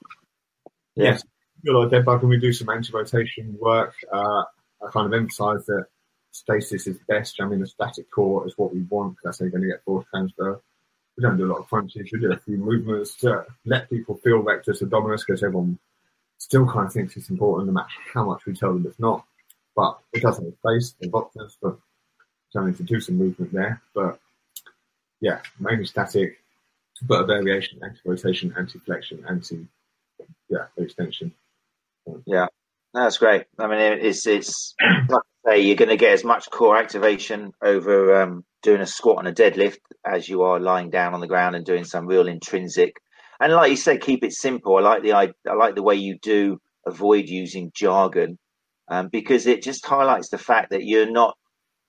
yes, lot of dead bug and we do some anti-rotation work. Uh, I kind of emphasize that stasis is best. I mean, the static core is what we want because that's how you're going to get force transfer we don't do a lot of crunches. We do a few movements to let people feel rectus abdominis because everyone still kind of thinks it's important no matter how much we tell them it's not. But it does have a place in boxers, but something to do some movement there. But yeah, mainly static, but a variation, anti-rotation, anti-flexion, anti, yeah, extension. Yeah, that's great. I mean, it's it's *clears throat* like I say, you're going to get as much core activation over um, doing a squat and a deadlift as you are lying down on the ground and doing some real intrinsic. And like you say, keep it simple. I like the I, I like the way you do avoid using jargon um, because it just highlights the fact that you're not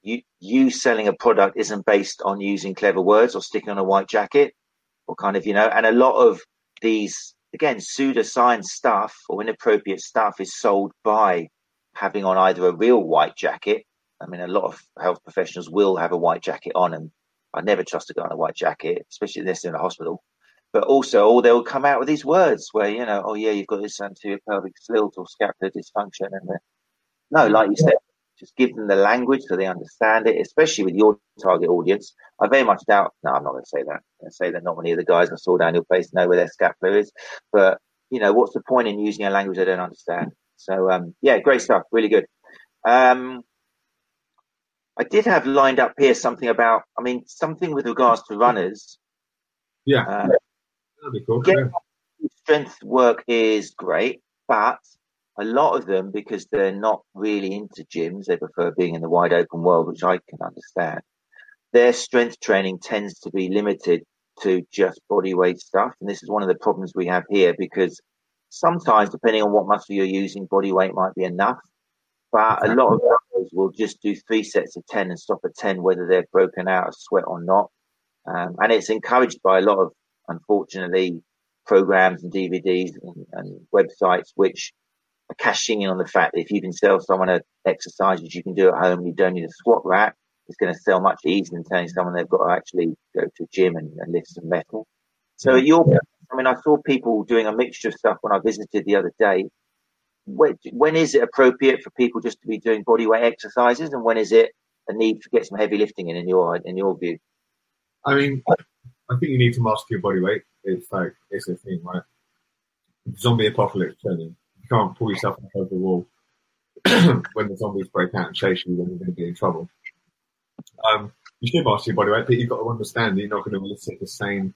you you selling a product isn't based on using clever words or sticking on a white jacket or kind of you know. And a lot of these again pseudoscience stuff or inappropriate stuff is sold by having on either a real white jacket I mean, a lot of health professionals will have a white jacket on, and I never trust a guy in a white jacket, especially this in a hospital. But also, they'll come out with these words where you know, oh yeah, you've got this anterior pelvic tilt or scapular dysfunction, and no, like you said, just give them the language so they understand it, especially with your target audience. I very much doubt. No, I'm not going to say that. I'm going to say that not many of the guys I saw down your place know where their scapula is. But you know, what's the point in using a language they don't understand? So um, yeah, great stuff, really good. Um, I did have lined up here something about, I mean, something with regards to runners. Yeah. Uh, That'd be cool. Yeah. Strength work is great, but a lot of them, because they're not really into gyms, they prefer being in the wide open world, which I can understand. Their strength training tends to be limited to just body weight stuff. And this is one of the problems we have here because sometimes, depending on what muscle you're using, body weight might be enough. But a lot of will just do three sets of 10 and stop at 10, whether they're broken out of sweat or not. Um, and it's encouraged by a lot of, unfortunately, programs and DVDs and, and, websites which are cashing in on the fact that if you can sell someone an exercise which you can do at home, you don't need a squat rack, it's going to sell much easier than telling someone they've got to actually go to a gym and, and lift some metal. So your, I mean, I saw people doing a mixture of stuff when I visited the other day. When, is it appropriate for people just to be doing body weight exercises, and when is it a need to get some heavy lifting in? In your in your view, I mean, I think you need to master your body weight. It's like it's a thing, right? Zombie apocalypse training. You can't pull yourself up over the wall *clears throat* when the zombies break out and chase you. Then you're going to be in trouble. Um, you should master your body weight, but you've got to understand that you're not going to elicit the same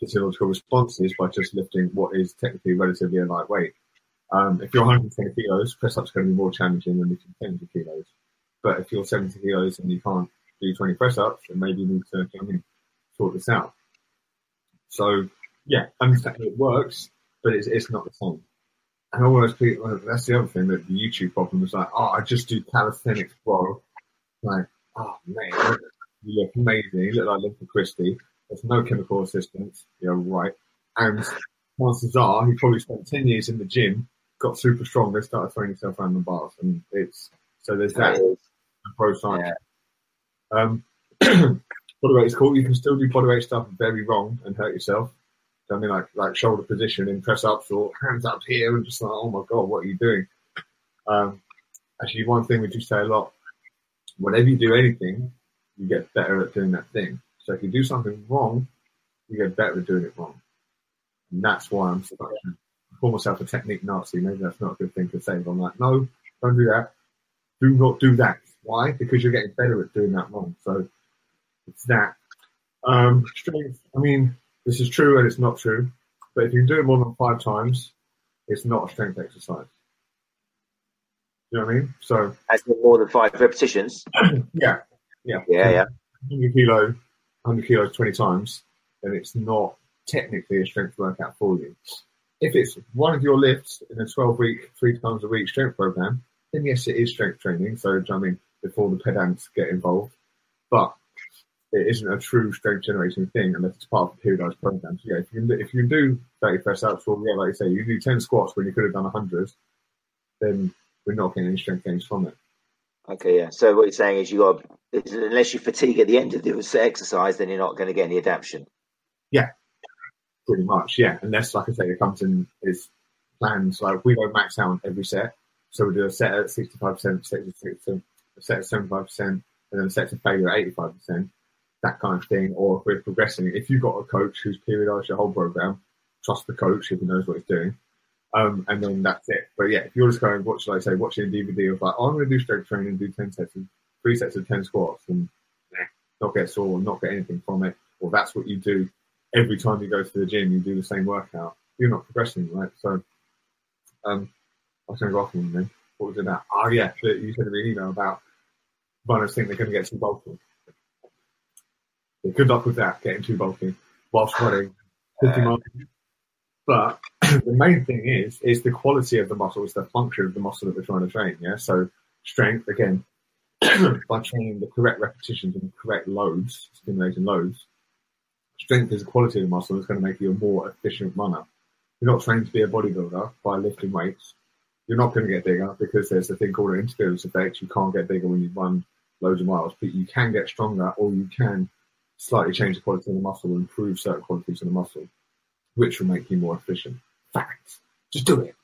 physiological responses by just lifting what is technically relatively a light weight. Um, if you're 120 kilos, press up's going to be more challenging than if you're 70 kilos. But if you're 70 kilos and you can't do 20 press ups, then maybe you need to sort this out. So, yeah, it works, but it's, it's not the same. And all those people, that's the other thing that the YouTube problem is like, oh, I just do calisthenics, bro. Like, oh man, you look amazing. You look like Linford Christie. There's no chemical assistance. You're right. And chances are he probably spent 10 years in the gym, got super strong, they started throwing himself around the bars. And it's, so there's that pro science. Yeah. Um, bodyweight is cool. You can still do bodyweight stuff very wrong and hurt yourself. I mean, like like shoulder position in press ups or hands up here, and just like, oh my god, what are you doing? Um, actually, one thing we do say a lot: whenever you do anything, you get better at doing that thing. So if you do something wrong, you get better at doing it wrong. And that's why I'm stuck. I call myself a technique Nazi. Maybe that's not a good thing to say, but I'm like, no, don't do that. Do not do that. Why? Because you're getting better at doing that wrong. So it's that. Um, strength, I mean, this is true and it's not true. But if you do it more than five times, it's not a strength exercise. You know what I mean? So, as more than five repetitions. *clears throat* yeah, yeah, yeah, yeah. 100 kilo 100 kilos 20 times, then it's not technically a strength workout for you. If it's one of your lifts in a 12 week, three times a week strength program, then yes, it is strength training. So, I mean, before the pedants get involved, but it isn't a true strength generating thing unless it's part of the periodized program. So, yeah, if you can do, if you can do 30 press ups, or yeah, like you say, you do 10 squats when you could have done 100, then we're not getting any strength gains from it. Okay, yeah. So what you're saying is you got unless you fatigue at the end of the exercise, then you're not going to get any adaptation. Yeah, pretty much. Yeah, unless, like I say, it comes in is plans. Like we don't max out on every set, so we do a set at 65 percent, set a set at 75 percent, and then a set to failure at 85 percent. That kind of thing. Or if we're progressing, if you've got a coach who's periodized your whole program, trust the coach if he knows what he's doing. Um, and then that's it. But yeah, if you're just going, what should I say, watching a DVD of like, oh, I'm going to do strength training do 10 sets of three sets of 10 squats and not get sore, not get anything from it, or that's what you do every time you go to the gym, you do the same workout, you're not progressing, right? So, um, I was going to go off on then. What was it about? Oh, yeah, you sent me an email about runners think they're going to get too bulky. good luck with that, getting too bulky whilst running 50 miles. But *clears throat* the main thing is is the quality of the muscle, it's the function of the muscle that we're trying to train. Yeah. So strength again *clears throat* by training the correct repetitions and correct loads, stimulating loads. Strength is the quality of the muscle that's going to make you a more efficient runner. You're not trained to be a bodybuilder by lifting weights. You're not going to get bigger because there's a thing called an interference effect. You can't get bigger when you run loads of miles, but you can get stronger or you can slightly change the quality of the muscle and improve certain qualities of the muscle, which will make you more efficient facts. Just do it.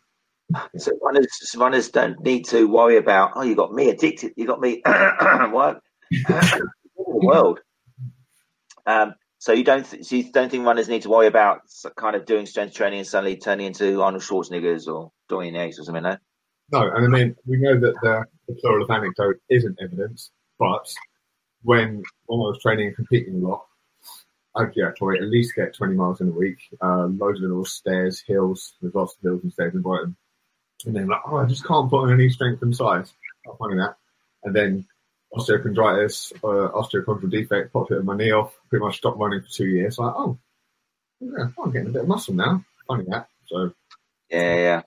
*laughs* So runners, runners don't need to worry about. Oh, you got me addicted. You got me. *clears throat* what? *laughs* the world. Um, so you don't th- you don't think runners need to worry about kind of doing strength training and suddenly turning into Arnold Schwarzeneggers or Dorian Yates or something? No. No, and I mean we know that the, the plural of anecdote isn't evidence, but when when I was training and competing a lot, I'd yeah, probably at least get 20 miles in a week. Uh, loads of little stairs, hills. There's lots of hills and stairs in Brighton. And then like, oh, I just can't put on any strength and size. Not finding that. And then osteochondritis, uh, osteochondral defect, popped it in my knee off. Pretty much stopped running for two years. Like, oh, yeah, I'm getting a bit of muscle now. Finding that. So yeah, yeah.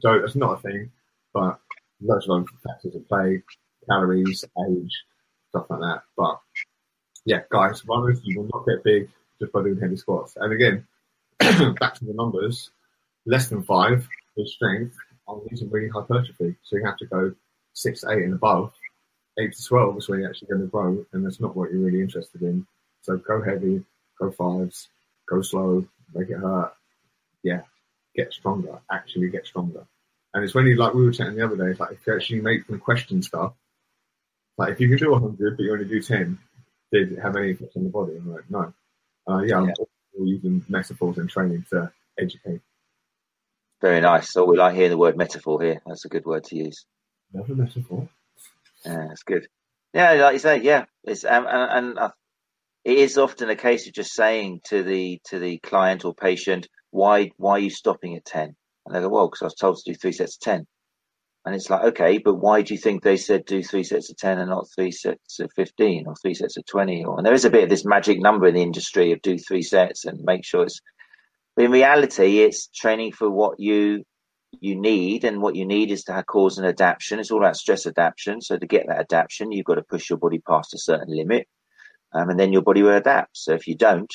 So that's not a thing, but loads of other factors at play. calories, age, stuff like that. But yeah, guys, runners, you will not get big just by doing heavy squats. And again, *clears throat* back to the numbers, less than five with strength I'm using really hypertrophy. So you have to go six eight and above. Eight to twelve is when you're actually going to grow, and that's not what you're really interested in. So go heavy, go fives, go slow, make it hurt. Yeah, get stronger. Actually, get stronger. And it's when you like we were chatting the other day. It's like if you actually make them question stuff. Like if you can do 100 but you only do 10, did it have any effect on the body? I'm like, no. Uh, yeah, yeah. I'm using metaphors and training to educate. Very nice. So we like hearing the word metaphor here. That's a good word to use. Another metaphor. Yeah, that's good. Yeah, like you say, yeah, it's um, and, and uh, it is often a case of just saying to the to the client or patient, why why are you stopping at ten? And they go, well, because I was told to do three sets of ten. And it's like, okay, but why do you think they said do three sets of 10 and not three sets of 15 or three sets of 20? Or, and there is a bit of this magic number in the industry of do three sets and make sure it's, but in reality, it's training for what you, you need. And what you need is to have cause an adaptation. It's all about stress adaptation. So to get that adaptation, you've got to push your body past a certain limit. Um, and then your body will adapt. So if you don't,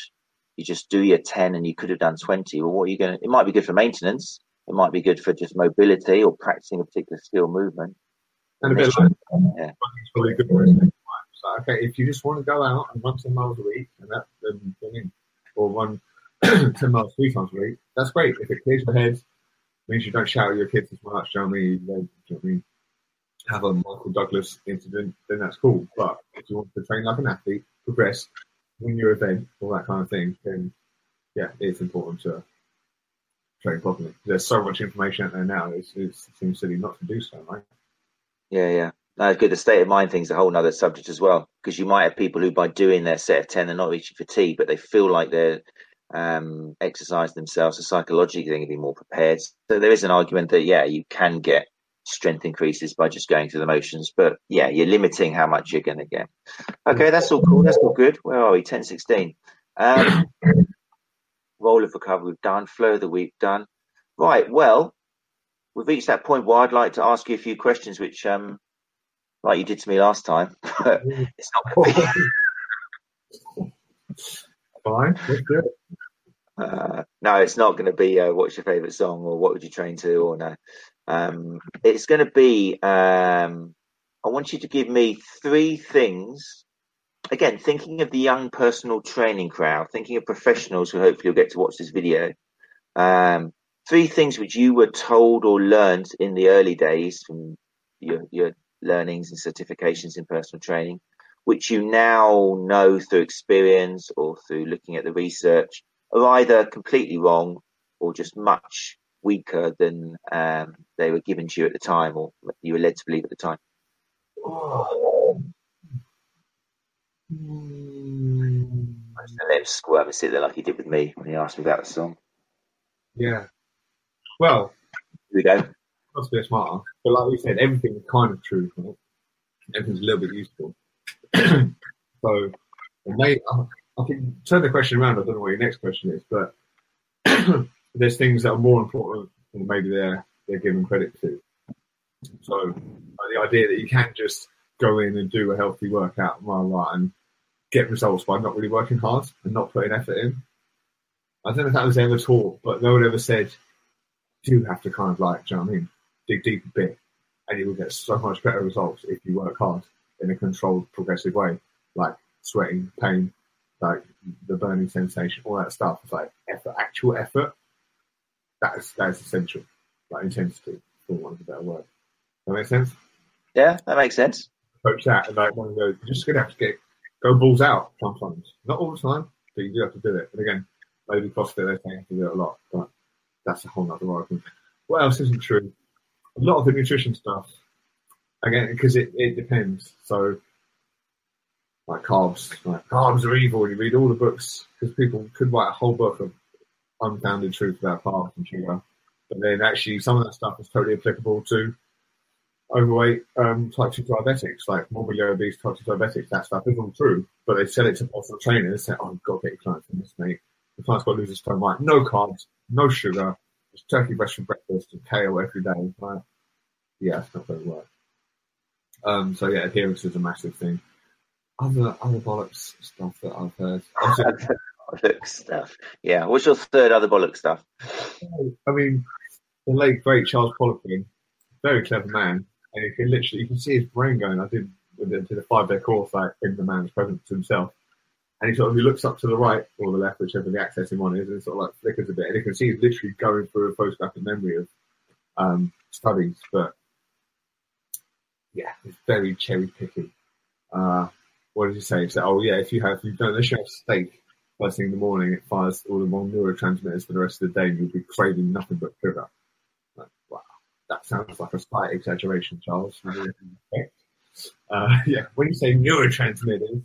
you just do your 10 and you could have done 20. Well, what are you going to, it might be good for maintenance it might be good for just mobility or practicing a particular skill movement. And a bit like, yeah. really good for so, okay, if you just want to go out and run 10 miles a week, and that, then, then or run *clears throat* 10 miles three times a week, that's great. If it clears your head, means you don't shout at your kids as much, do you know what I mean? You know I mean? Have a Michael Douglas incident, then that's cool. But if you want to train like an athlete, progress, win your event, all that kind of thing, then yeah, it's important to train properly. There's so much information out there now. It's, it's, it seems silly not to do so, right? Yeah, yeah. No, good. The state of mind thing's a whole other subject as well, because you might have people who, by doing their set of ten, they're not reaching fatigue, but they feel like they're um, exercising themselves, so psychologically they can be more prepared. So there is an argument that yeah, you can get strength increases by just going through the motions, but yeah, you're limiting how much you're going to get. Okay, that's all cool. That's all good. Where are we? Ten sixteen. Um, *coughs* roll of recovery we've done, flow of the week done. Right, well, we've reached that point where I'd like to ask you a few questions, which, um, like you did to me last time, *laughs* it's not going *laughs* to. Fine, let's. Uh, no, it's not going to be uh, what's your favorite song or what would you train to or no. Um, it's going to be. Um, I want you to give me three things again, thinking of the young personal training crowd, thinking of professionals who hopefully will get to watch this video, um, three things which you were told or learned in the early days from your, your learnings and certifications in personal training, which you now know through experience or through looking at the research are either completely wrong or just much weaker than um, they were given to you at the time or you were led to believe at the time? Mm. I just let him squirm and sit there like he did with me when he asked me about the song. Yeah. Well, here we go. Not to be a smarter, but like we said, everything is kind of true. Right? Everything's a little bit useful. *clears throat* so, they, I, I can turn the question around. I don't know what your next question is, but *clears throat* there's things that are more important than maybe they're they're given credit to. So, the idea that you can't just go in and do a healthy workout, blah, blah, and get results by not really working hard and not putting effort in. I don't know if that was ever taught, but no one ever said you have to kind of like, do you know what I mean? Dig deep a bit and you will get so much better results if you work hard in a controlled, progressive way, like sweating, pain, like the burning sensation, all that stuff. It's like effort, actual effort. That is that is essential, like intensity, for want of a better word. That makes sense? Yeah, that makes sense. Approach that and like one go, you're just gonna have to get go balls out sometimes. Not all the time, but you do have to do it. But again, maybe CrossFit they say you have to do it a lot, but that's a whole other argument. What else isn't true? A lot of the nutrition stuff, again, because it, it depends. So, like carbs, like carbs are evil. You read all the books because people could write a whole book of unfounded truth about carbs and sugar, but then actually some of that stuff is totally applicable to overweight um, type 2 diabetics, like morbidly obese type 2 diabetics, that stuff is all true. But they sell it to personal trainers and say, oh, you've got to get your clients from this, mate. The client's got to lose his phone, right? No carbs, no sugar, just turkey breast for breakfast and kale every day. Right? Yeah, it's not going to work. Um, so yeah, adherence is a massive thing. Other other bollocks stuff that I've heard. *laughs* bollocks stuff. Yeah. What's your third other bollocks stuff? I mean, the late great Charles Poliquin, very clever man, and you can literally you can see his brain going. I did did a five day course like in the man's presence to himself. And he sort of he looks up to the right or the left, whichever the accessing one is, and sort of like flickers a bit. And you can see he's literally going through a photographic memory of um, studies. But yeah, it's very cherry picking. Uh, what did he say? He said, "Oh yeah, if you have if you don't unless you have steak first thing in the morning, it fires all the wrong neurotransmitters for the rest of the day, and you'll be craving nothing but sugar." Like, wow, that sounds like a slight exaggeration, Charles. *laughs* Uh, *laughs* yeah, when you say neurotransmitters,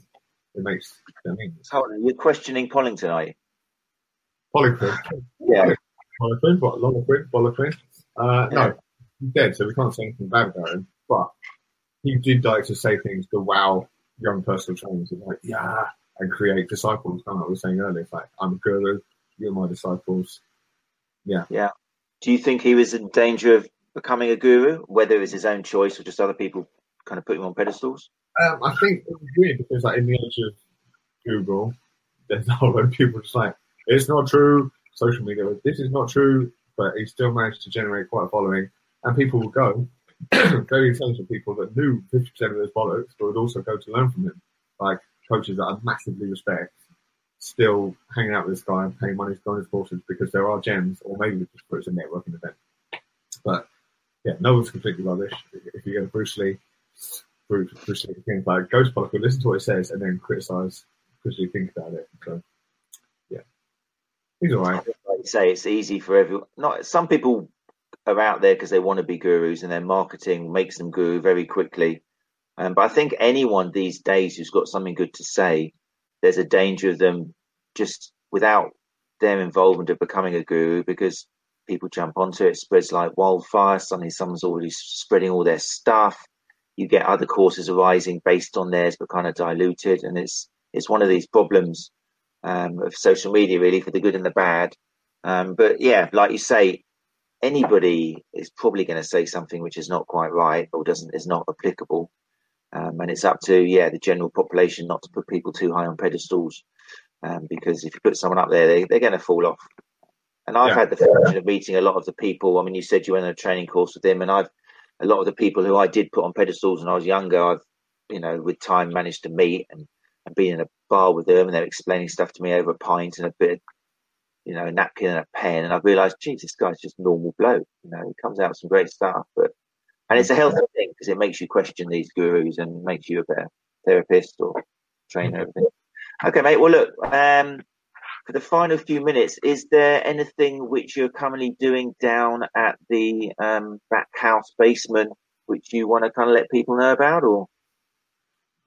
it makes sense. Hold on, you're questioning Pollington, are you? Poliquin. Yeah. Poliquin, what? Loloquin, Poliquin. Uh, Yeah. No, he's dead, so we can't say anything bad about him. But he did like to say things to wow young personal trainers, and like, yeah, and create disciples. Kind of like we were saying earlier, it's like, I'm a guru, you're my disciples. Yeah. Yeah. Do you think he was in danger of becoming a guru, whether it's his own choice or just other people kind of put him on pedestals? Um, I think it was weird because, like, in the age of Google, there's a whole lot of people just like, it's not true. Social media, this is not true, but he still managed to generate quite a following. And people will go, *clears throat* very intelligent people that knew 50% of those bollocks, but would also go to learn from him. Like coaches that I massively respect, still hanging out with this guy and paying money to go on his courses because there are gems, or maybe just put it as a networking event. But yeah, no one's completely rubbish. If you go to Bruce Lee, Bruce, Bruce Lee things like Ghost Pollock, listen to what it says and then criticize because you think about it. So yeah, he's all right. Like you say, it's easy for everyone. Not some people are out there because they want to be gurus, and their marketing makes them guru very quickly. Um, but I think anyone these days who's got something good to say, there's a danger of them just without their involvement of becoming a guru because people jump onto it, spreads like wildfire. Suddenly, someone's already spreading all their stuff. You get other courses arising based on theirs, but kind of diluted, and it's it's one of these problems um, of social media, really, for the good and the bad. Um, but yeah, like you say, anybody is probably going to say something which is not quite right or doesn't is not applicable. Um, and it's up to yeah the general population not to put people too high on pedestals, um, because if you put someone up there, they, they're going to fall off. And I've Yeah. had the fortune of meeting a lot of the people. I mean, you said you went on a training course with them, and I've a lot of the people who I did put on pedestals when I was younger. I've you know with time managed to meet and, and be in a bar with them, and they're explaining stuff to me over a pint and a bit, of, you know, a napkin and a pen, and I've realised, geez, this guy's just normal bloke. You know, he comes out with some great stuff, but and it's a healthy thing because it makes you question these gurus and makes you a better therapist or trainer. Everything. Okay, mate. Well, look. Um, for the final few minutes, is there anything which you're currently doing down at the um, Backhouse basement which you want to kind of let people know about, or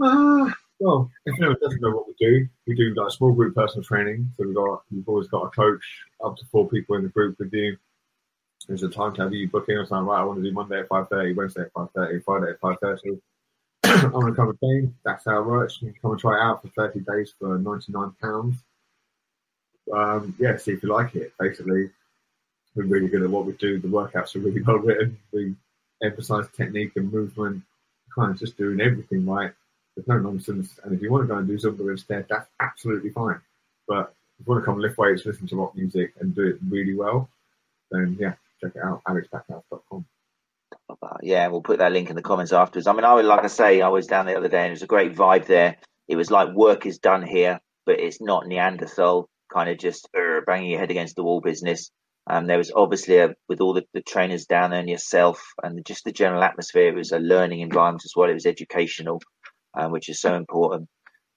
Uh, well, if anyone doesn't know what we do, we do like small group personal training. So we've got we've always got a coach, up to four people in the group with you. There's a time timetable you book in or something. Right, I want to do Monday at five thirty, Wednesday at five thirty, Friday at five thirty. I want to come and train. That's how it works. You can come and try it out for thirty days for ninety nine pounds. Um, yeah, see if you like it. Basically, we're really good at what we do. The workouts are really well written. We emphasize technique and movement. Kind of just doing everything right. There's no nonsense. And if you want to go and do Zumba instead, that's absolutely fine. But if you want to come lift weights, listen to rock music, and do it really well, then yeah, check it out. AlexBackhouse.com. Uh, yeah, we'll put that link in the comments afterwards. I mean, I was like I say, I was down the other day, and it was a great vibe there. It was like work is done here, but it's not Neanderthal kind of just uh, banging your head against the wall business. Um, there was obviously a, with all the, the trainers down there and yourself, and just the general atmosphere. It was a learning environment as well. It was educational, um, which is so important.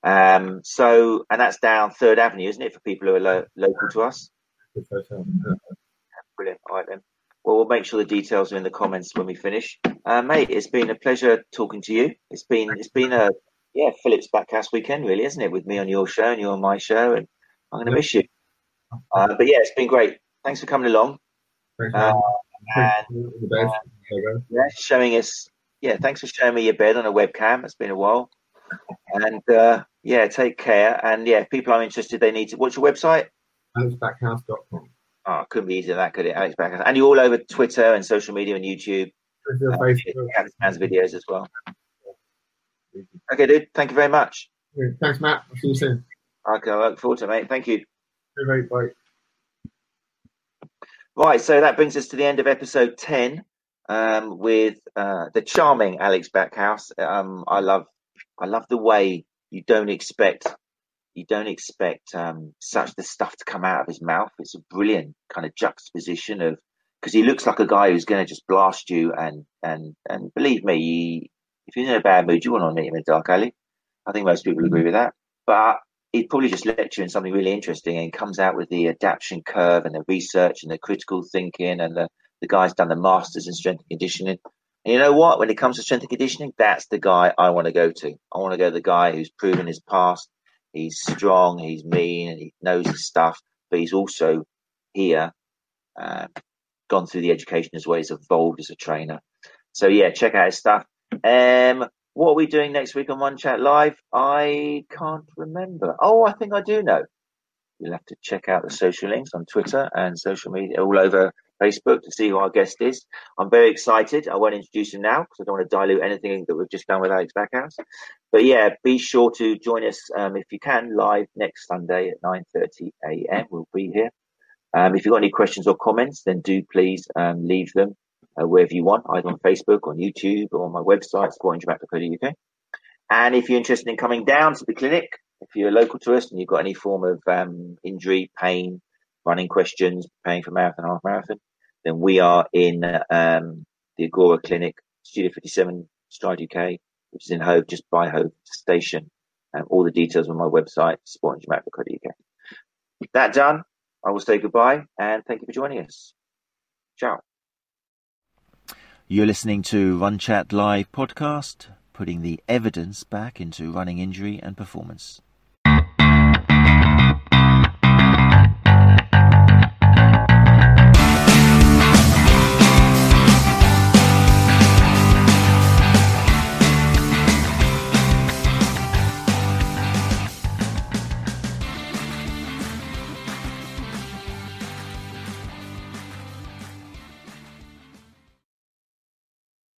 Um, so, and that's down Third Avenue, isn't it, for people who are lo- local to us? Brilliant. All right then. Well, we'll make sure the details are in the comments when we finish. Uh, mate, it's been a pleasure talking to you. It's been it's been a yeah Phillips Backcast weekend, really, isn't it? With me on your show and you on my show, and I'm going to miss you. Uh, but yeah, it's been great. Thanks for coming along. Thanks, Uh, and All the best. There you go. yeah, showing us. Yeah, thanks for showing me your bed on a webcam. It's been a while. And uh, yeah, take care. And yeah, if people are interested, they need to. What's your website? AlexBackhouse.com. Oh, it couldn't be easier than that, could it? Alex Backhouse. And you're all over Twitter and social media and YouTube. Uh, Facebook. Alex videos as well. Okay, dude. Thank you very much. Thanks, Matt. I'll see you soon. Okay, I look forward to it, mate. Thank you. Bye. Bye. Right, so that brings us to the end of episode 10 um, with uh, the charming Alex Backhouse. Um, I love I love the way you don't expect you don't expect um, such the stuff to come out of his mouth. It's a brilliant kind of juxtaposition of because he looks like a guy who's going to just blast you and and and believe me, he, if you're in a bad mood, you want to meet him in a dark alley. I think most people agree with that. But he'd probably just lecture in something really interesting and comes out with the adaptation curve and the research and the critical thinking and the, the guy's done the masters in strength and conditioning. And you know what? When it comes to strength and conditioning, that's the guy I want to go to. I want to go to the guy who's proven his past. He's strong, he's mean, and he knows his stuff, but he's also here, um, gone through the education as well. He's evolved as a trainer. So yeah, check out his stuff. Um, what are we doing next week on Run Chat Live? I can't remember. Oh, I think I do know. You'll have to check out the social links on Twitter and social media all over Facebook to see who our guest is. I'm very excited. I won't introduce him now because I don't want to dilute anything that we've just done with Alex Backhouse. But yeah, be sure to join us um, if you can live next Sunday at 9:30 a.m. We'll be here. Um, if you've got any questions or comments, then do please um, leave them uh, wherever you want, either on Facebook, on YouTube, or on my website, sportinginteractive.co.uk. And if you're interested in coming down to the clinic, if you're local to us and you've got any form of um, injury, pain, running questions, preparing for marathon, half marathon, then we are in um, the Agora Clinic, Studio 57, Stride UK, which is in Hove, just by Hove Station. Um, all the details on my website, sportinginteractive.co.uk. That done, I will say goodbye and thank you for joining us. Ciao. You're listening to Run Chat Live podcast, putting the evidence back into running injury and performance.